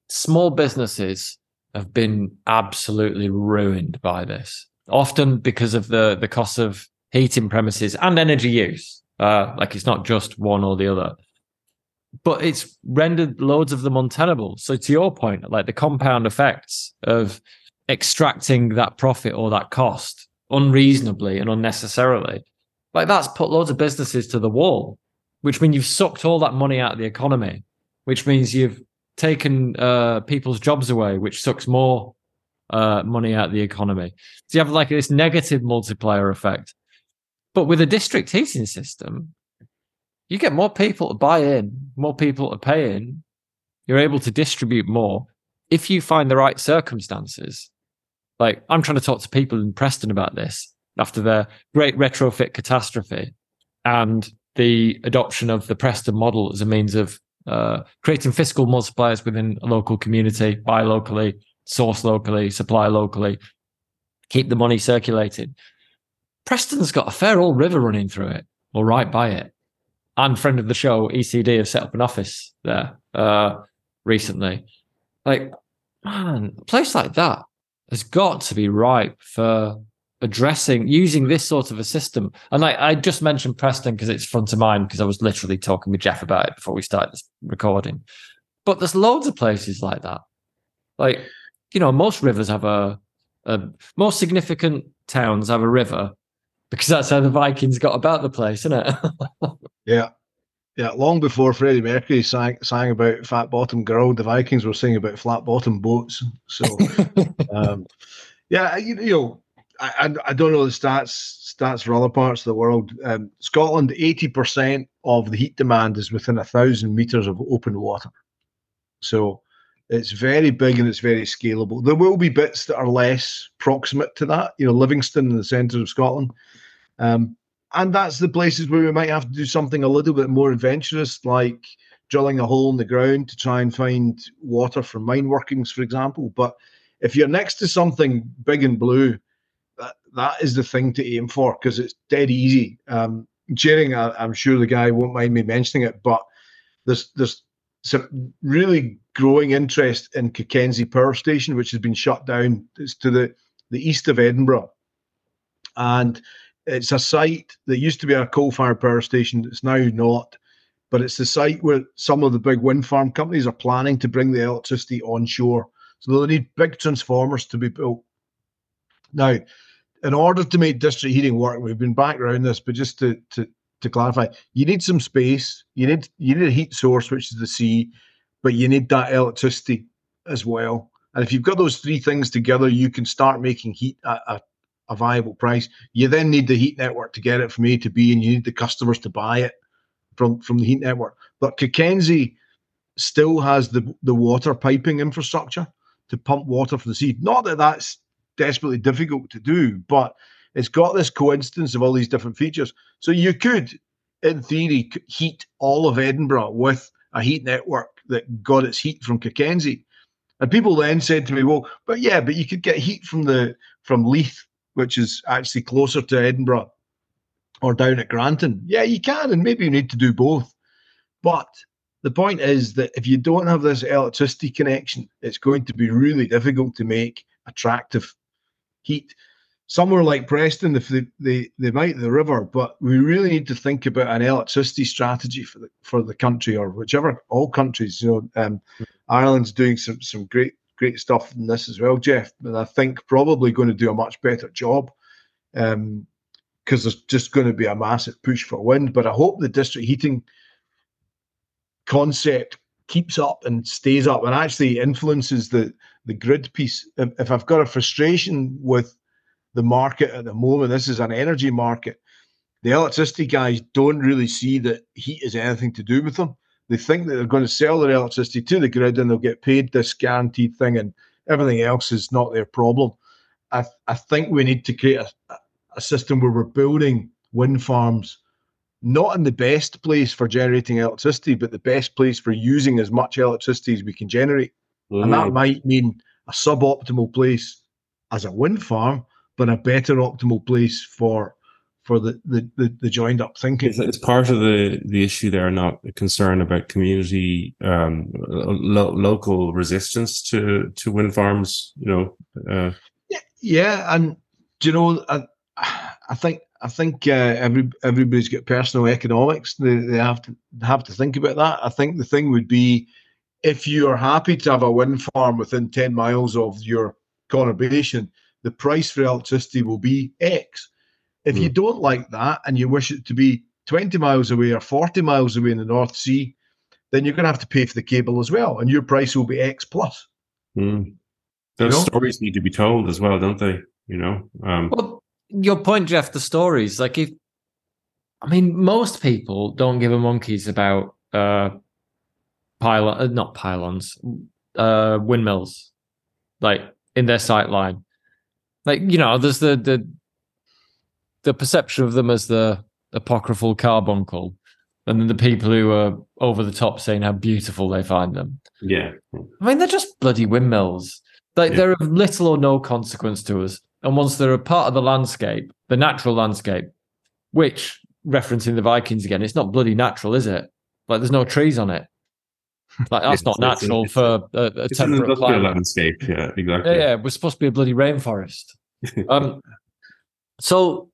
small businesses have been absolutely ruined by this. Often because of the the cost of heating premises and energy use. Uh, like it's not just one or the other but it's rendered loads of them untenable. So to your point, like the compound effects of extracting that profit or that cost unreasonably and unnecessarily, like that's put loads of businesses to the wall, which means you've sucked all that money out of the economy, which means you've taken uh, people's jobs away, which sucks more uh, money out of the economy. So you have like this negative multiplier effect. But with a district heating system, you get more people to buy in, more people to pay in. You're able to distribute more if you find the right circumstances. Like I'm trying to talk to people in Preston about this after the great retrofit catastrophe and the adoption of the Preston model as a means of uh, creating fiscal multipliers within a local community, buy locally, source locally, supply locally, keep the money circulating. Preston's got a fair old river running through it or right by it and friend of the show, ECD, have set up an office there uh, recently. Like, man, a place like that has got to be ripe for addressing using this sort of a system. And I, I just mentioned Preston because it's front of mind because I was literally talking with Jeff about it before we started this recording. But there's loads of places like that. Like, you know, most rivers have a, a most significant towns have a river because that's how the Vikings got about the place, isn't it? yeah. Yeah, long before Freddie Mercury sang, sang about fat bottom girl, the Vikings were singing about flat bottom boats. So, um, yeah, you, you know, I, I, don't know the stats stats for other parts of the world. Um, Scotland, eighty percent of the heat demand is within a thousand meters of open water, so it's very big and it's very scalable. There will be bits that are less proximate to that. You know, Livingston in the centre of Scotland, um, and that's the places where we might have to do something a little bit more adventurous, like drilling a hole in the ground to try and find water from mine workings, for example. But if you're next to something big and blue, that, that is the thing to aim for because it's dead easy. Um, Charing, I, I'm sure the guy won't mind me mentioning it, but there's there's some really growing interest in Cockenzie Power Station, which has been shut down. It's to the the east of Edinburgh, and it's a site that used to be a coal-fired power station. It's now not, but it's the site where some of the big wind farm companies are planning to bring the electricity onshore So they'll need big transformers to be built. Now, in order to make district heating work, we've been back around this, but just to, to, to clarify, you need some space, you need you need a heat source, which is the sea, but you need that electricity as well. And if you've got those three things together, you can start making heat at a viable price. You then need the heat network to get it from A to B, and you need the customers to buy it from, from the heat network. But Cockenzie still has the, the water piping infrastructure to pump water from the sea. Not that that's desperately difficult to do, but it's got this coincidence of all these different features. So you could, in theory, heat all of Edinburgh with a heat network that got its heat from Cockenzie. And people then said to me, "Well, but yeah, but you could get heat from the from Leith, which is actually closer to Edinburgh, or down at Granton. Yeah, you can, and maybe you need to do both. But the point is that if you don't have this electricity connection, it's going to be really difficult to make attractive heat. Somewhere like Preston, if they, they, they might the river, but we really need to think about an electricity strategy for the for the country or whichever all countries. You know, um, Ireland's doing some some great great stuff in this as well, Jeff. And I think probably going to do a much better job. Um, because there's just going to be a massive push for wind. But I hope the district heating concept keeps up and stays up and actually influences the the grid piece. If, if I've got a frustration with the market at the moment, this is an energy market. The electricity guys don't really see that heat is anything to do with them. They think that they're going to sell their electricity to the grid and they'll get paid this guaranteed thing, and everything else is not their problem. I, I think we need to create a, a system where we're building wind farms not in the best place for generating electricity, but the best place for using as much electricity as we can generate. Mm. And that mm. might mean a suboptimal place as a wind farm, but a better optimal place for for the the, the, the joined up thinking. It's, it's, part of the the issue there, not a concern about community um, lo- local resistance to to wind farms. You know. Uh, yeah, yeah, and you know, I, I think I think uh, every everybody's got personal economics. They, they have to have to think about that. I think the thing would be if you are happy to have a wind farm within ten miles of your conurbation, the price for electricity will be X. If mm. you hmm. don't like that and you wish it to be 20 miles away or 40 miles away in the North Sea, then you're going to have to pay for the cable as well, and your price will be X plus. Mm. Those you know? stories need to be told as well, don't they? You know. Um, well, your point, Jeff, the stories. Like if I mean, most people don't give a monkeys about uh pylon uh, not pylons, uh windmills, like in their sight line. Like, you know, there's the the the perception of them as the apocryphal carbuncle, and then the people who are over the top saying how beautiful they find them. Yeah. I mean, they're just bloody windmills. Like yeah. they're of little or no consequence to us. And once they're a part of the landscape, the natural landscape, which referencing the Vikings again, it's not bloody natural, is it? Like there's no trees on it. Like that's not natural it's, for a, a it's temperate climate. landscape. Yeah, exactly. Yeah, yeah, we're supposed to be a bloody rainforest. um, so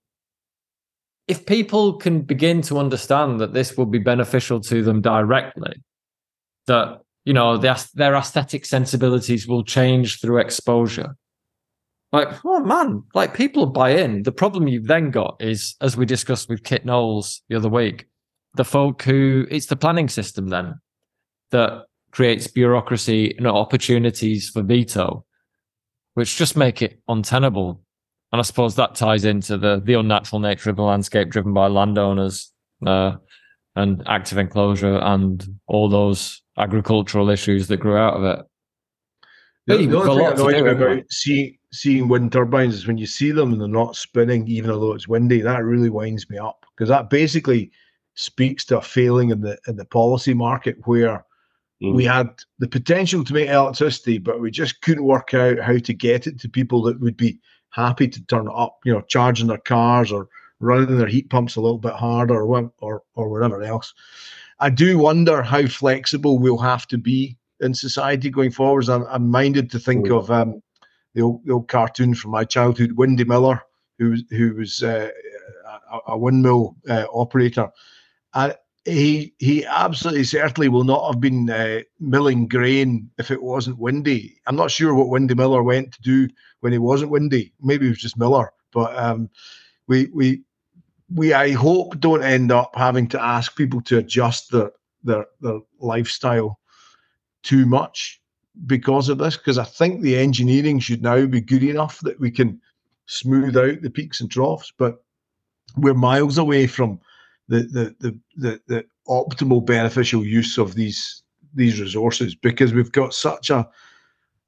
if people can begin to understand that this will be beneficial to them directly, that you know their, their aesthetic sensibilities will change through exposure like, oh man, like people buy in. The problem you've then got is, as we discussed with Kit Knowles the other week, the folk who it's the planning system then that creates bureaucracy and opportunities for veto, which just make it untenable. And I suppose that ties into the the unnatural nature of the landscape driven by landowners uh, and active enclosure and all those agricultural issues that grew out of it. The, the only thing annoys me about seeing seeing wind turbines is when you see them and they're not spinning, even although it's windy. That really winds me up because that basically speaks to a failing in the in the policy market where mm. we had the potential to make electricity, but we just couldn't work out how to get it to people that would be happy to turn it up. You know, charging their cars or running their heat pumps a little bit harder or or or whatever else. I do wonder how flexible we'll have to be in society going forwards. I'm, I'm minded to think mm. of um, the old, the old cartoon from my childhood, Windy Miller, who was who was uh, a, a, windmill uh, operator, and he he absolutely certainly will not have been uh, milling grain if it wasn't windy. I'm not sure what Windy Miller went to do when it wasn't windy. Maybe it was just Miller, but um, we we we I hope don't end up having to ask people to adjust their their their lifestyle too much because of this. Because I think the engineering should now be good enough that we can smooth out the peaks and troughs, but we're miles away from the the the the, the optimal beneficial use of these these resources because we've got such a,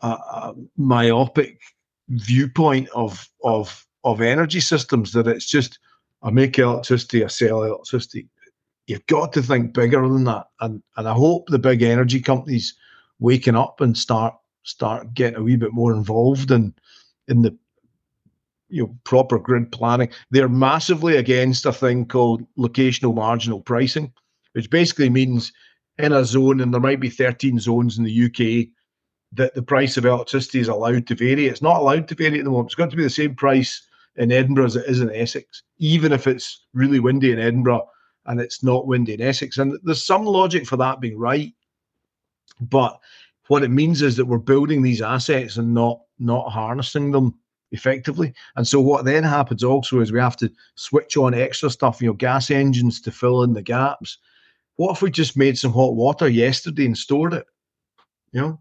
a, a myopic viewpoint of of of energy systems that it's just I make electricity, I sell electricity. You've got to think bigger than that, and and I hope the big energy companies waking up and start start getting a wee bit more involved in in the you know proper grid planning. They're massively against a thing called locational marginal pricing, which basically means in a zone, and there might be 13 zones in the UK, that the price of electricity is allowed to vary. It's not allowed to vary at the moment. It's got to be the same price in Edinburgh as it is in Essex, even if it's really windy in Edinburgh and it's not windy in Essex. And there's some logic for that being right, but what it means is that we're building these assets and not not harnessing them effectively. And so what then happens also is we have to switch on extra stuff, you know, gas engines to fill in the gaps. What if we just made some hot water yesterday and stored it? You know?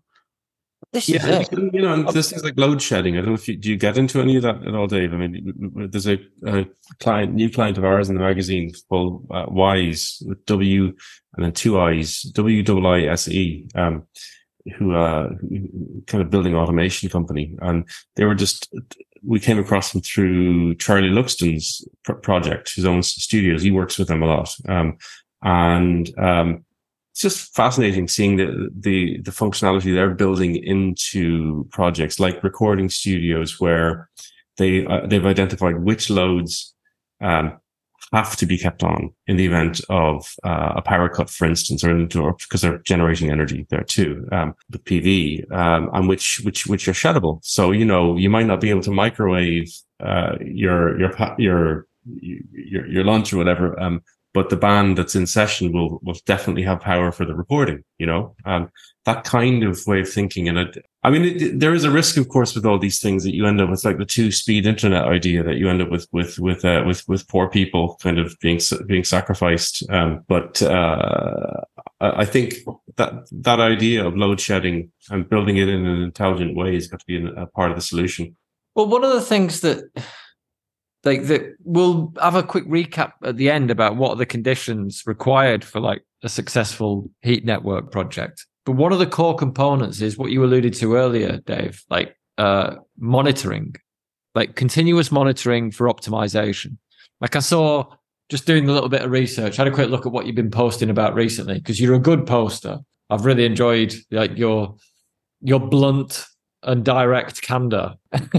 This yeah, is you know, and this is like load shedding. I don't know if you do you get into any of that at all, Dave. I mean, there's a, a client, new client of ours in the magazine called uh, Wise with W and then two I's, W double I S E. Um, who uh who, kind of building automation company and they were just we came across them through charlie luxton's pr- project his own studios he works with them a lot um and um it's just fascinating seeing the the the functionality they're building into projects like recording studios where they uh, they've identified which loads um have to be kept on in the event of uh, a power cut, for instance, or because they're generating energy there too, um, the PV, um, and which which which are sheddable. So you know you might not be able to microwave uh, your your your your your lunch or whatever, um, but the band that's in session will will definitely have power for the recording. You know, um, that kind of way of thinking, and it, I mean, it, there is a risk, of course, with all these things that you end up with, like the two-speed internet idea, that you end up with with with uh, with with poor people kind of being being sacrificed. Um, but uh, I think that that idea of load shedding and building it in an intelligent way has got to be a part of the solution. Well, one of the things that like that we'll have a quick recap at the end about what are the conditions required for like a successful heat network project but one of the core components is what you alluded to earlier, Dave, like uh, monitoring, like continuous monitoring for optimization. Like I saw just doing a little bit of research, I had a quick look at what you've been posting about recently because you're a good poster. I've really enjoyed like your your blunt and direct candor.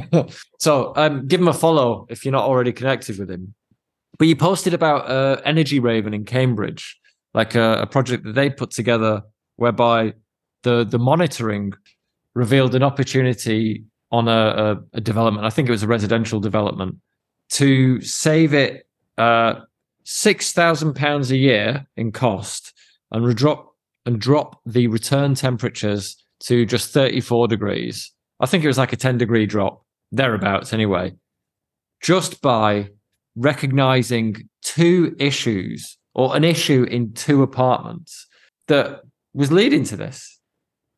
so um, give him a follow if you're not already connected with him. But you posted about uh, Energy Raven in Cambridge, like a, a project that they put together whereby the the monitoring revealed an opportunity on a, a, a development. I think it was a residential development to save it uh, six thousand pounds a year in cost and drop and drop the return temperatures to just 34 degrees. I think it was like a 10 degree drop, thereabouts anyway, just by recognizing two issues or an issue in two apartments that was leading to this.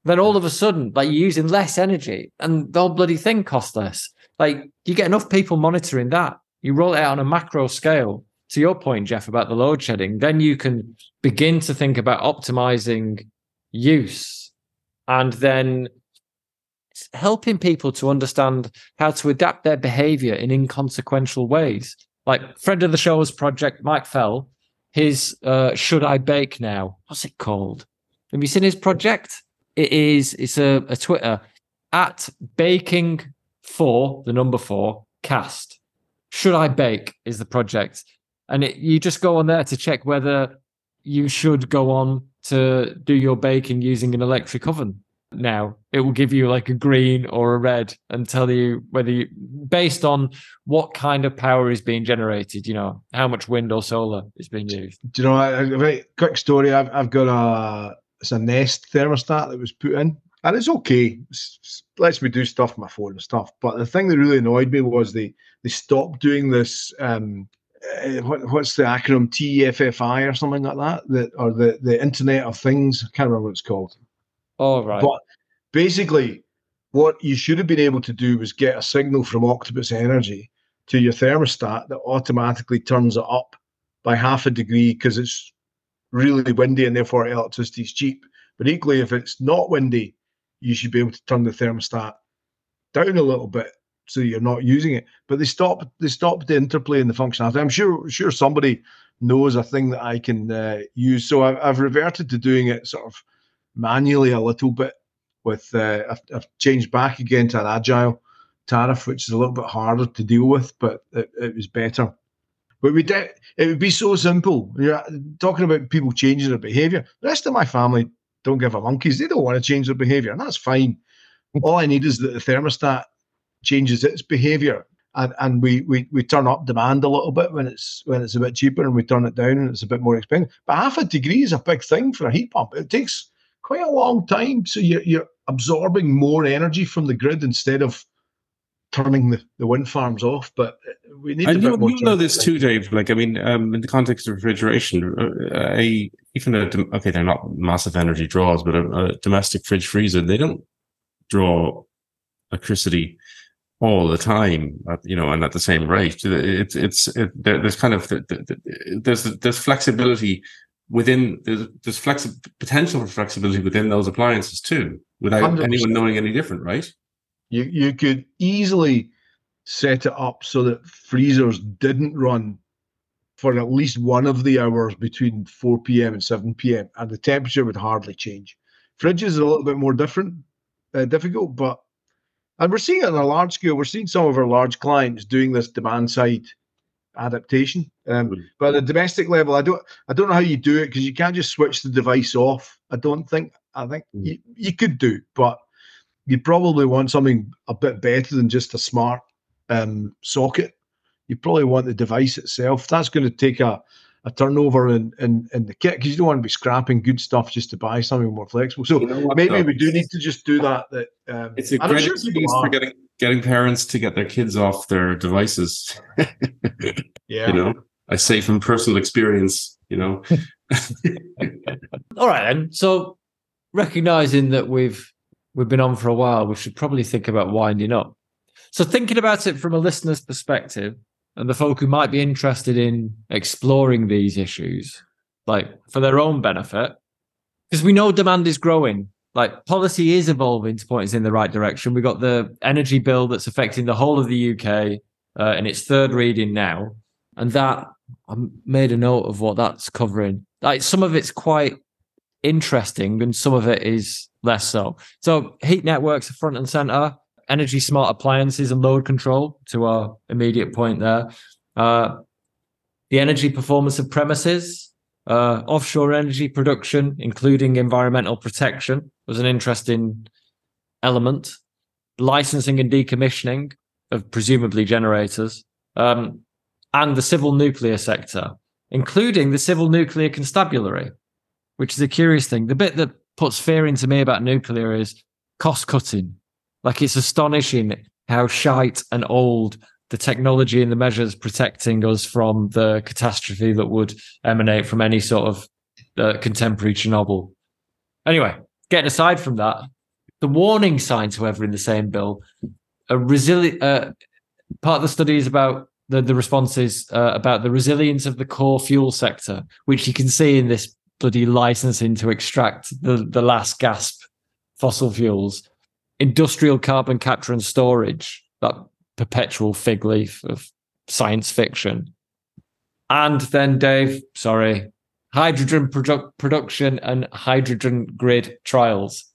Then all of a sudden, like you're using less energy and the whole bloody thing costs less. Like you get enough people monitoring that. You roll it out on a macro scale. To your point, Jeff, about the load shedding, then you can begin to think about optimizing use and then helping people to understand how to adapt their behavior in inconsequential ways. Like friend of the show's project, Mike Fell, his uh, Should I Bake Now? What's it called? Have you seen his project? It is. It's a, a Twitter at baking for the number four cast. Should I bake is the project, and it, you just go on there to check whether you should go on to do your baking using an electric oven. Now. It will give you like a green or a red and tell you whether you, based on what kind of power is being generated, you know, how much wind or solar is being used. Do you know, a, a very quick story. I've, I've got a, it's a Nest thermostat that was put in and it's okay. It lets me do stuff on my phone and stuff. But the thing that really annoyed me was they, they stopped doing this, um, uh, what, what's the acronym TFFI or something like that, that or the, the Internet of Things. I can't remember what it's called. Oh, right. But basically, what you should have been able to do was get a signal from Octopus Energy to your thermostat that automatically turns it up by half a degree because it's really windy and therefore electricity is cheap. But equally, if it's not windy, you should be able to turn the thermostat down a little bit so you're not using it. But they stopped they stopped the interplay and the functionality. I'm sure sure somebody knows a thing that I can uh, use. So I've, I've reverted to doing it sort of manually a little bit with uh, I've, I've, changed back again to an agile tariff, which is a little bit harder to deal with, but it, it was better. But we did, it would be so simple. You're talking about people changing their behavior. The rest of my family don't give a monkeys. They don't want to change their behavior, and that's fine. All I need is that the thermostat changes its behavior, and, and we, we we turn up demand a little bit when it's when it's a bit cheaper, and we turn it down and it's a bit more expensive. But half a degree is a big thing for a heat pump. It takes quite a long time. So you're, you're absorbing more energy from the grid instead of turning the, the wind farms off. But uh, we need. And you, you know this too, Dave. Like I mean, um, in the context of refrigeration, uh, a even a okay, they're not massive energy draws, but a, a domestic fridge freezer, they don't draw electricity all the time, you know, and at the same rate. It's it's it, there's kind of there's there's flexibility within there's, there's flexi- potential for flexibility within those appliances too, without 100%. anyone knowing any different, right? You you could easily set it up so that freezers didn't run for at least one of the hours between 4 p.m. and 7 p.m. and the temperature would hardly change. Fridges are a little bit more different, uh, difficult, but and we're seeing it on a large scale. We're seeing some of our large clients doing this demand side adaptation. Um, mm. But at the domestic level, I don't I don't know how you do it because you can't just switch the device off. I don't think I think mm. you, you could do, but you probably want something a bit better than just a smart um, socket. You probably want the device itself. That's going to take a, a turnover in, in, in the kit because you don't want to be scrapping good stuff just to buy something more flexible. So you know maybe though? we do need to just do that. That um, it's a great sure excuse for getting getting parents to get their kids off their devices. yeah. You know, I say from personal experience, you know. All right then. So recognizing that we've we've been on for a while, we should probably think about winding up. So thinking about it from a listener's perspective and the folk who might be interested in exploring these issues, like for their own benefit, because we know demand is growing like policy is evolving to point us in the right direction. We've got the energy bill that's affecting the whole of the UK uh, in its third reading now, and that I made a note of what that's covering. Like some of it's quite interesting, and some of it is less so. So heat networks are front and center. Energy smart appliances and load control to our immediate point there. Uh, the energy performance of premises uh, offshore energy production, including environmental protection, was an interesting element. Licensing and decommissioning of presumably generators, um, and the civil nuclear sector, including the civil nuclear constabulary, which is a curious thing. The bit that puts fear into me about nuclear is cost cutting. Like it's astonishing how shite and old the technology and the measures protecting us from the catastrophe that would emanate from any sort of uh, contemporary Chernobyl. Anyway, getting aside from that, the warning signs, however, in the same bill, a resilient uh, part of the study is about the, the responses uh, about the resilience of the core fuel sector, which you can see in this bloody licensing to extract the, the last gasp fossil fuels, industrial carbon capture and storage, that perpetual fig leaf of science fiction. And then, Dave, sorry, hydrogen produ- production and hydrogen grid trials,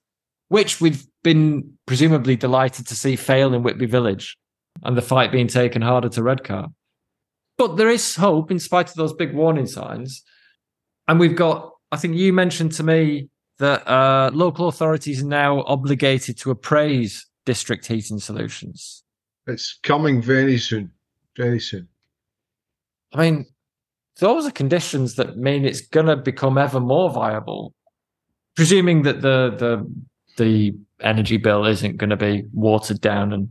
which we've been presumably delighted to see fail in Whitby Village and the fight being taken harder to Redcar. But there is hope in spite of those big warning signs. And we've got, I think you mentioned to me that uh, local authorities are now obligated to appraise district heating solutions. It's coming very soon. Very soon. I mean, those are conditions that mean it's going to become ever more viable, presuming that the the the energy bill isn't going to be watered down and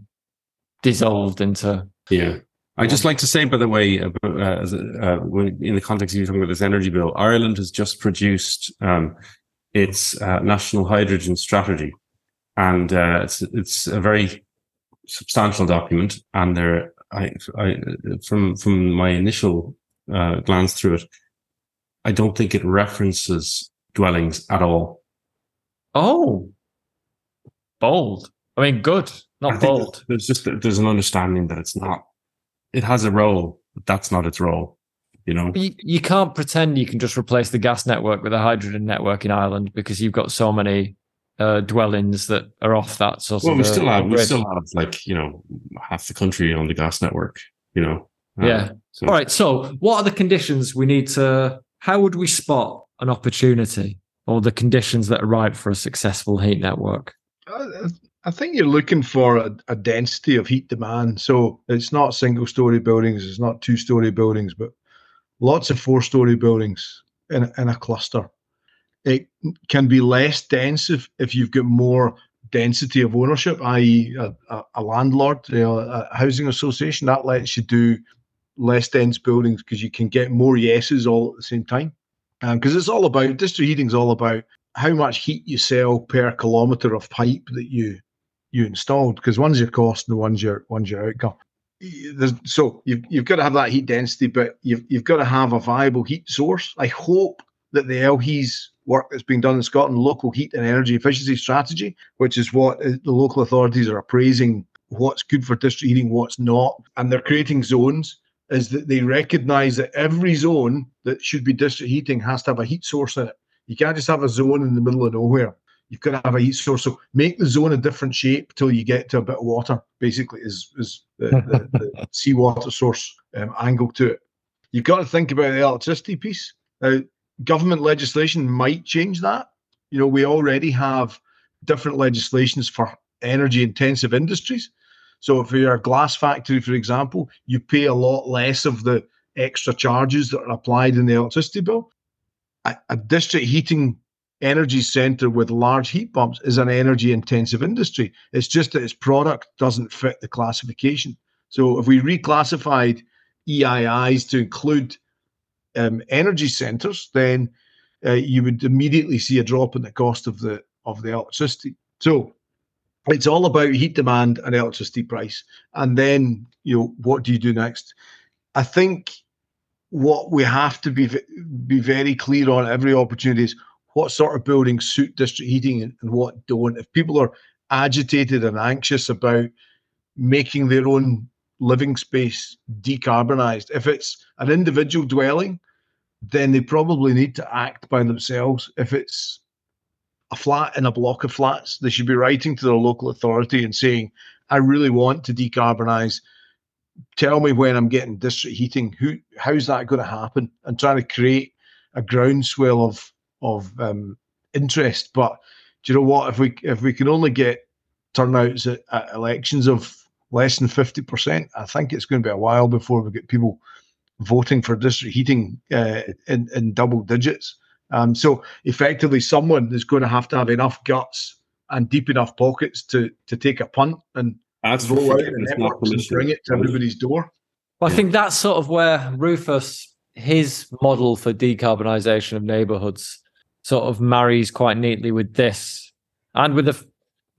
dissolved into. Yeah. I just like to say, by the way, uh, as uh, in the context of you talking about this energy bill, Ireland has just produced um, its uh, national hydrogen strategy, and uh, it's it's a very substantial document. And there, I, I from from my initial uh, glance through it, I don't think it references dwellings at all. Oh, bold. I mean, good, not bold. There's just there's an understanding that it's not. It has a role, but that's not its role. You know, you, you can't pretend you can just replace the gas network with a hydrogen network in Ireland because you've got so many uh, dwellings that are off that sort well, of. we still have we still have like you know half the country on the gas network. You know. Uh, Yeah. so- All right. So, what are the conditions we need to? How would we spot an opportunity or the conditions that are right for a successful heat network? I, I think you're looking for a, a density of heat demand. So it's not single story buildings, it's not two story buildings, but lots of four story buildings in, in a cluster. It can be less dense if, if you've got more density of ownership, i.e., a, a, a landlord, you know, a housing association. That lets you do less dense buildings because you can get more yeses all at the same time. Um, because it's all about district heating is all about how much heat you sell per kilometre of pipe that you you installed. Because one's your cost and one's your one's your outcome. There's, so you've you've got to have that heat density, but you've you've got to have a viable heat source. I hope that the LHEES work that's being done in Scotland, local heat and energy efficiency strategy, which is what uh, the local authorities are appraising what's good for district heating, what's not, and they're creating zones. Is that they recognise that every zone that should be district heating has to have a heat source in it. You can't just have a zone in the middle of nowhere. You've got to have a heat source. So make the zone a different shape till you get to a bit of water. Basically, is is the, the, the seawater source um, angle to it. You've got to think about the electricity piece. Now, government legislation might change that. You know, we already have different legislations for energy intensive industries. So if you're a glass factory, for example, you pay a lot less of the extra charges that are applied in the electricity bill. A, a district heating energy centre with large heat pumps is an energy intensive industry. It's just that its product doesn't fit the classification. So if we reclassified EIIs to include um, energy centres, then uh, you would immediately see a drop in the cost of the of the electricity. So it's all about heat demand and electricity price, and then you know what do you do next? I think what we have to be be very clear on every opportunity is what sort of buildings suit district heating and, and what don't. If people are agitated and anxious about making their own living space decarbonized, if it's an individual dwelling, then they probably need to act by themselves. If it's a flat in a block of flats, they should be writing to their local authority and saying, I really want to decarbonize. Tell me when I'm getting district heating. Who how's that going to happen? And trying to create a groundswell of of um, interest. But do you know what? If we if we can only get turnouts at, at elections of less than fifty percent, I think it's going to be a while before we get people voting for district heating uh, in in double digits. Um, so effectively, someone is going to have to have enough guts and deep enough pockets to to take a punt and That's roll out for the networks and bring it to everybody's door. Well, I Yeah. think that's sort of where Rufus, his model for decarbonisation of neighbourhoods, sort of marries quite neatly with this, and with a, f-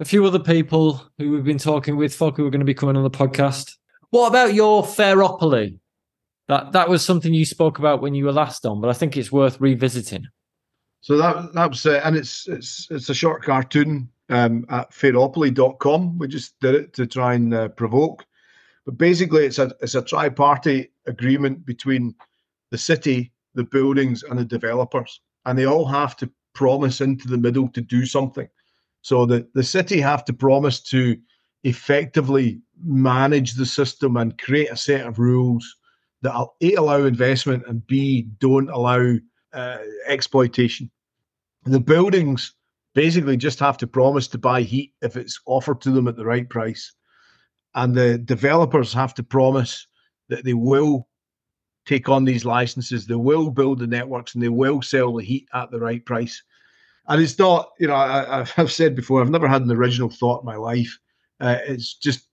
a few other people who we've been talking with, folk who are going to be coming on the podcast. What about your Fairopoly? That that was something you spoke about when you were last on, but I think it's worth revisiting. So that that was uh, and it's it's it's a short cartoon um, at fairopoly.com. We just did it to try and uh, provoke, but basically it's a it's a tri-party agreement between the city, the buildings, and the developers, and they all have to promise into the middle to do something. So the the city have to promise to effectively manage the system and create a set of rules that a allow investment and b don't allow uh, exploitation. the buildings basically just have to promise to buy heat if it's offered to them at the right price. And the developers have to promise that they will take on these licenses, they will build the networks, and they will sell the heat at the right price. And it's not, you know, I, have said before, I've never had an original thought in my life. Uh, it's just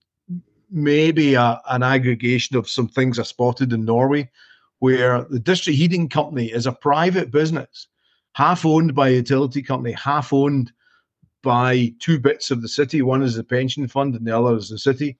maybe a, an aggregation of some things I spotted in Norway, where the district heating company is a private business, half owned by a utility company, half owned by two bits of the city. One is the pension fund, and the other is the city.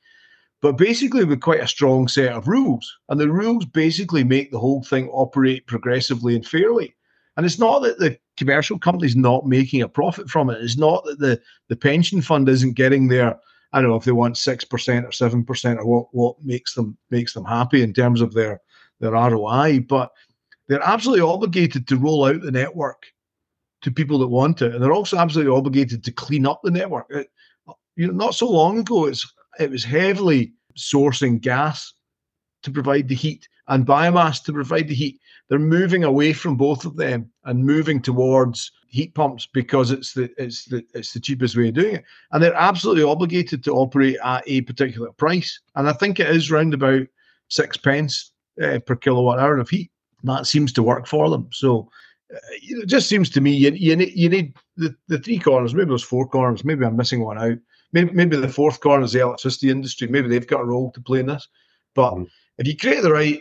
But basically, with quite a strong set of rules, and the rules basically make the whole thing operate progressively and fairly. And it's not that the commercial companies not making a profit from it. It's not that the the pension fund isn't getting their I don't know if they want six percent or seven percent or what what makes them makes them happy in terms of their their ROI, but they're absolutely obligated to roll out the network to people that want it, and they're also absolutely obligated to clean up the network. It, you know, not so long ago, it's it was heavily sourcing gas to provide the heat and biomass to provide the heat. They're moving away from both of them and moving towards heat pumps because it's the it's the it's the cheapest way of doing it. And they're absolutely obligated to operate at a particular price. And I think it is round about six pence uh, per kilowatt hour of heat. that seems to work for them. So uh, it just seems to me you, you need you need the, the three corners. Maybe there's four corners. Maybe I'm missing one out. Maybe maybe the fourth corner is the electricity industry. Maybe they've got a role to play in this. But mm. if you create the right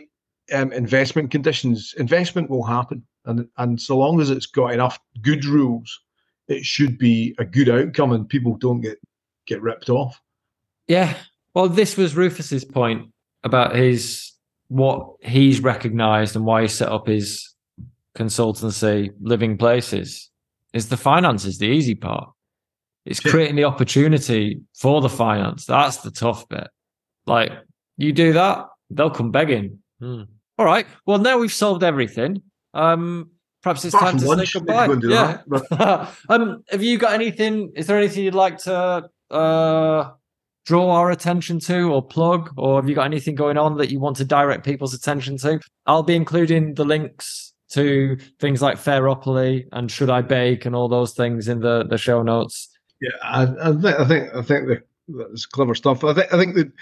um, investment conditions, investment will happen, and and so long as it's got enough good rules, it should be a good outcome, and people don't get get ripped off. Yeah, well, this was Rufus's point about his what he's recognised and why he set up his consultancy, Living Places, is the finance is the easy part. It's creating the opportunity for the finance. That's the tough bit. Like you do that, they'll come begging. Hmm. All right. Well, now we've solved everything. Um, perhaps it's time to say goodbye. Yeah. um, have you got anything? Is there anything you'd like to uh, draw our attention to, or plug, or have you got anything going on that you want to direct people's attention to? I'll be including the links to things like Fairopoly and Should I Bake and all those things in the the show notes. Yeah, I, I think I think I think that's clever stuff. I think I think that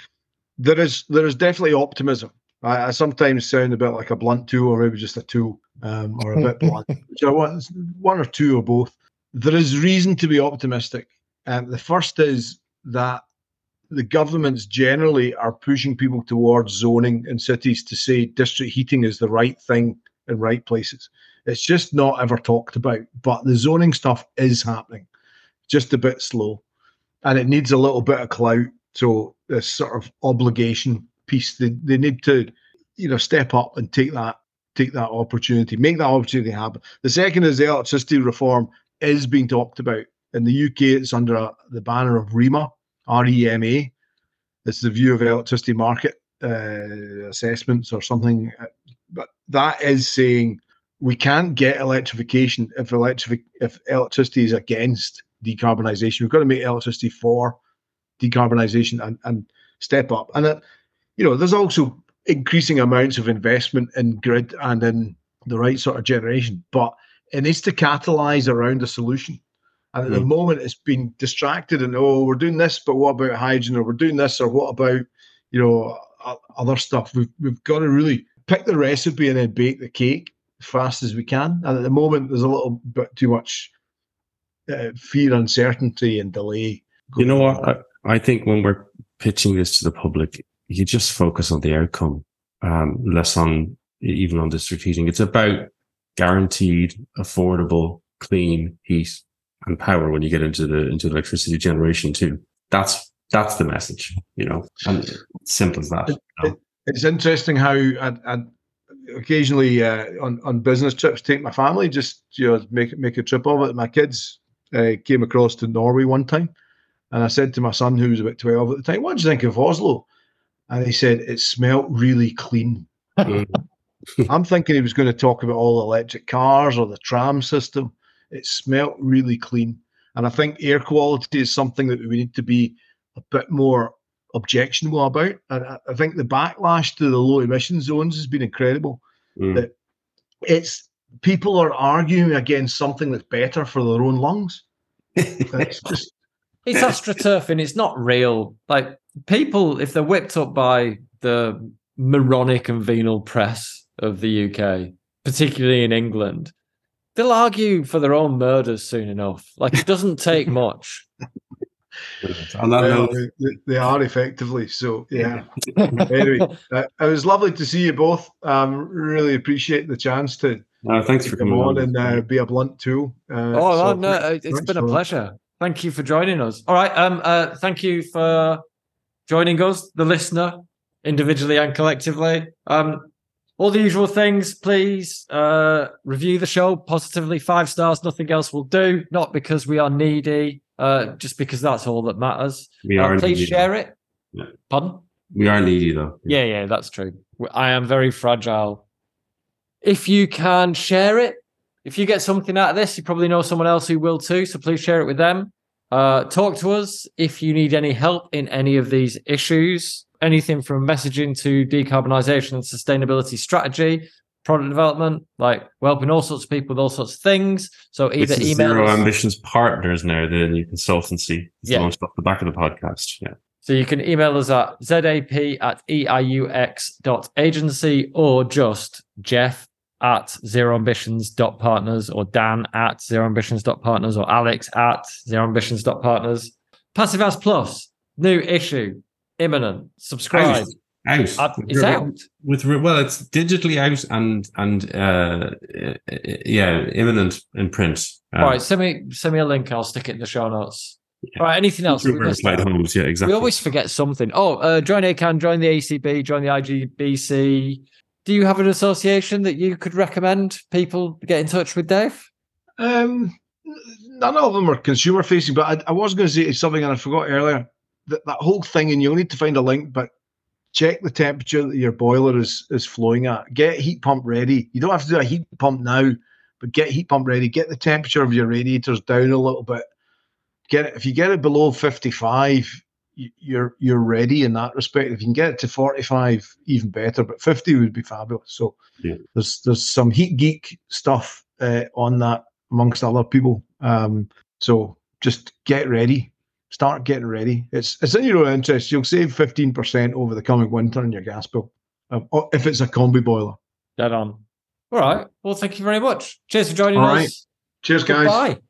there is there is definitely optimism I, I, sometimes sound a bit like a blunt tool, or maybe just a tool, um, or a bit blunt. Which I want one or two or both. There is reason to be optimistic. Um, the first is that the governments generally are pushing people towards zoning in cities to say district heating is the right thing in right places. It's just not ever talked about, but the zoning stuff is happening, just a bit slow, and it needs a little bit of clout. So this sort of obligation piece. They they need to, you know, step up and take that take that opportunity, make that opportunity happen. The second is the electricity reform is being talked about in the UK. It's under a, the banner of REMA, R E M A. It's the view of electricity market uh, assessments or something. But that is saying we can't get electrification if electric if electricity is against decarbonisation. We've got to make electricity for decarbonisation and, and step up. And it, you know, there's also increasing amounts of investment in grid and in the right sort of generation, but it needs to catalyze around a solution. And at mm. the hmm. moment, it's been distracted and oh, we're doing this, but what about hydrogen? Or we're doing this, or what about you know other stuff? We've we've got to really pick the recipe and then bake the cake as fast as we can. And at the moment, there's a little bit too much uh, fear, uncertainty, and delay. You know what? I, I think when we're pitching this to the public, you just focus on the outcome, um, less on even on district heating. It's about guaranteed, affordable, clean heat and power when you get into the into electricity generation too. That's that's the message, you know, and simple as that. You know? It's interesting how I, I occasionally uh, on on business trips take my family just you know make make a trip of it. My kids uh, came across to Norway one time, and I said to my son who was about twelve at the time, "What do you think of Oslo?" And he said it smelt really clean. I'm thinking he was going to talk about all electric cars or the tram system. It smelt really clean. And I think air quality is something that we need to be a bit more objectionable about. And I think the backlash to the low emission zones has been incredible. Mm. That it's people are arguing against something that's better for their own lungs. It's just It's astroturf and it's not real. Like people, if they're whipped up by the moronic and venal press of the UK, particularly in England, they'll argue for their own murders soon enough. Like it doesn't take much. On that well, note, they, they are effectively. So yeah. anyway, uh, it was lovely to see you both. Um, really appreciate the chance to uh, thanks for come coming on on. and uh, be a blunt tool. Uh, Oh so no, no, it's thanks been a for that. pleasure. Thank you for joining us. All right, um, uh, thank you for joining us, the listener, individually and collectively. Um, all the usual things. Please uh, review the show positively, five stars. Nothing else will do. Not because we are needy, uh, just because that's all that matters. We Uh, are please needy. share it. Yeah. Pardon? We are needy though. Yeah, yeah, that's true. I am very fragile. If you can share it, if you get something out of this, you probably know someone else who will too. So please share it with them. Uh, talk to us if you need any help in any of these issues, anything from messaging to decarbonisation and sustainability strategy, product development, like we're helping all sorts of people with all sorts of things. So either It's email Zero us- Ambitions Partners now, the new consultancy. It's Yeah. launched off the back of the podcast. Yeah. So you can email us at zap at E eiux.agency or just jeff at zeroambitions.partners or dan at zeroambitions.partners or alex at zeroambitions.partners. Passive House Plus, new issue, imminent. Subscribe. Out. Uh, it's out. With well, it's digitally out and and uh, yeah, imminent in print. Um, All right, send me send me a link. I'll stick it in the show notes. All right, anything else? we. Yeah, exactly. We always forget something. Oh, uh, join ACAN, join the AECB, join the IGBC. Do you have an association that you could recommend people get in touch with, Dave? Um, none of them are consumer facing, but I, I was going to say something and I forgot earlier that that whole thing, and you'll need to find a link, but check the temperature that your boiler is is flowing at. Get heat pump ready. You don't have to do a heat pump now, but get heat pump ready. Get the temperature of your radiators down a little bit. Get it if you get it below fifty five. You're you're ready in that respect. If you can get it to forty five, even better. But fifty would be fabulous. So Yeah. there's there's some heat geek stuff uh, on that amongst other people. Um, so just get ready, start getting ready. It's it's in your own interest. You'll save fifteen percent over the coming winter on your gas bill um, if it's a combi boiler. Dead on. All right. Well, thank you very much. Cheers for joining All us. right. Cheers, guys. Goodbye.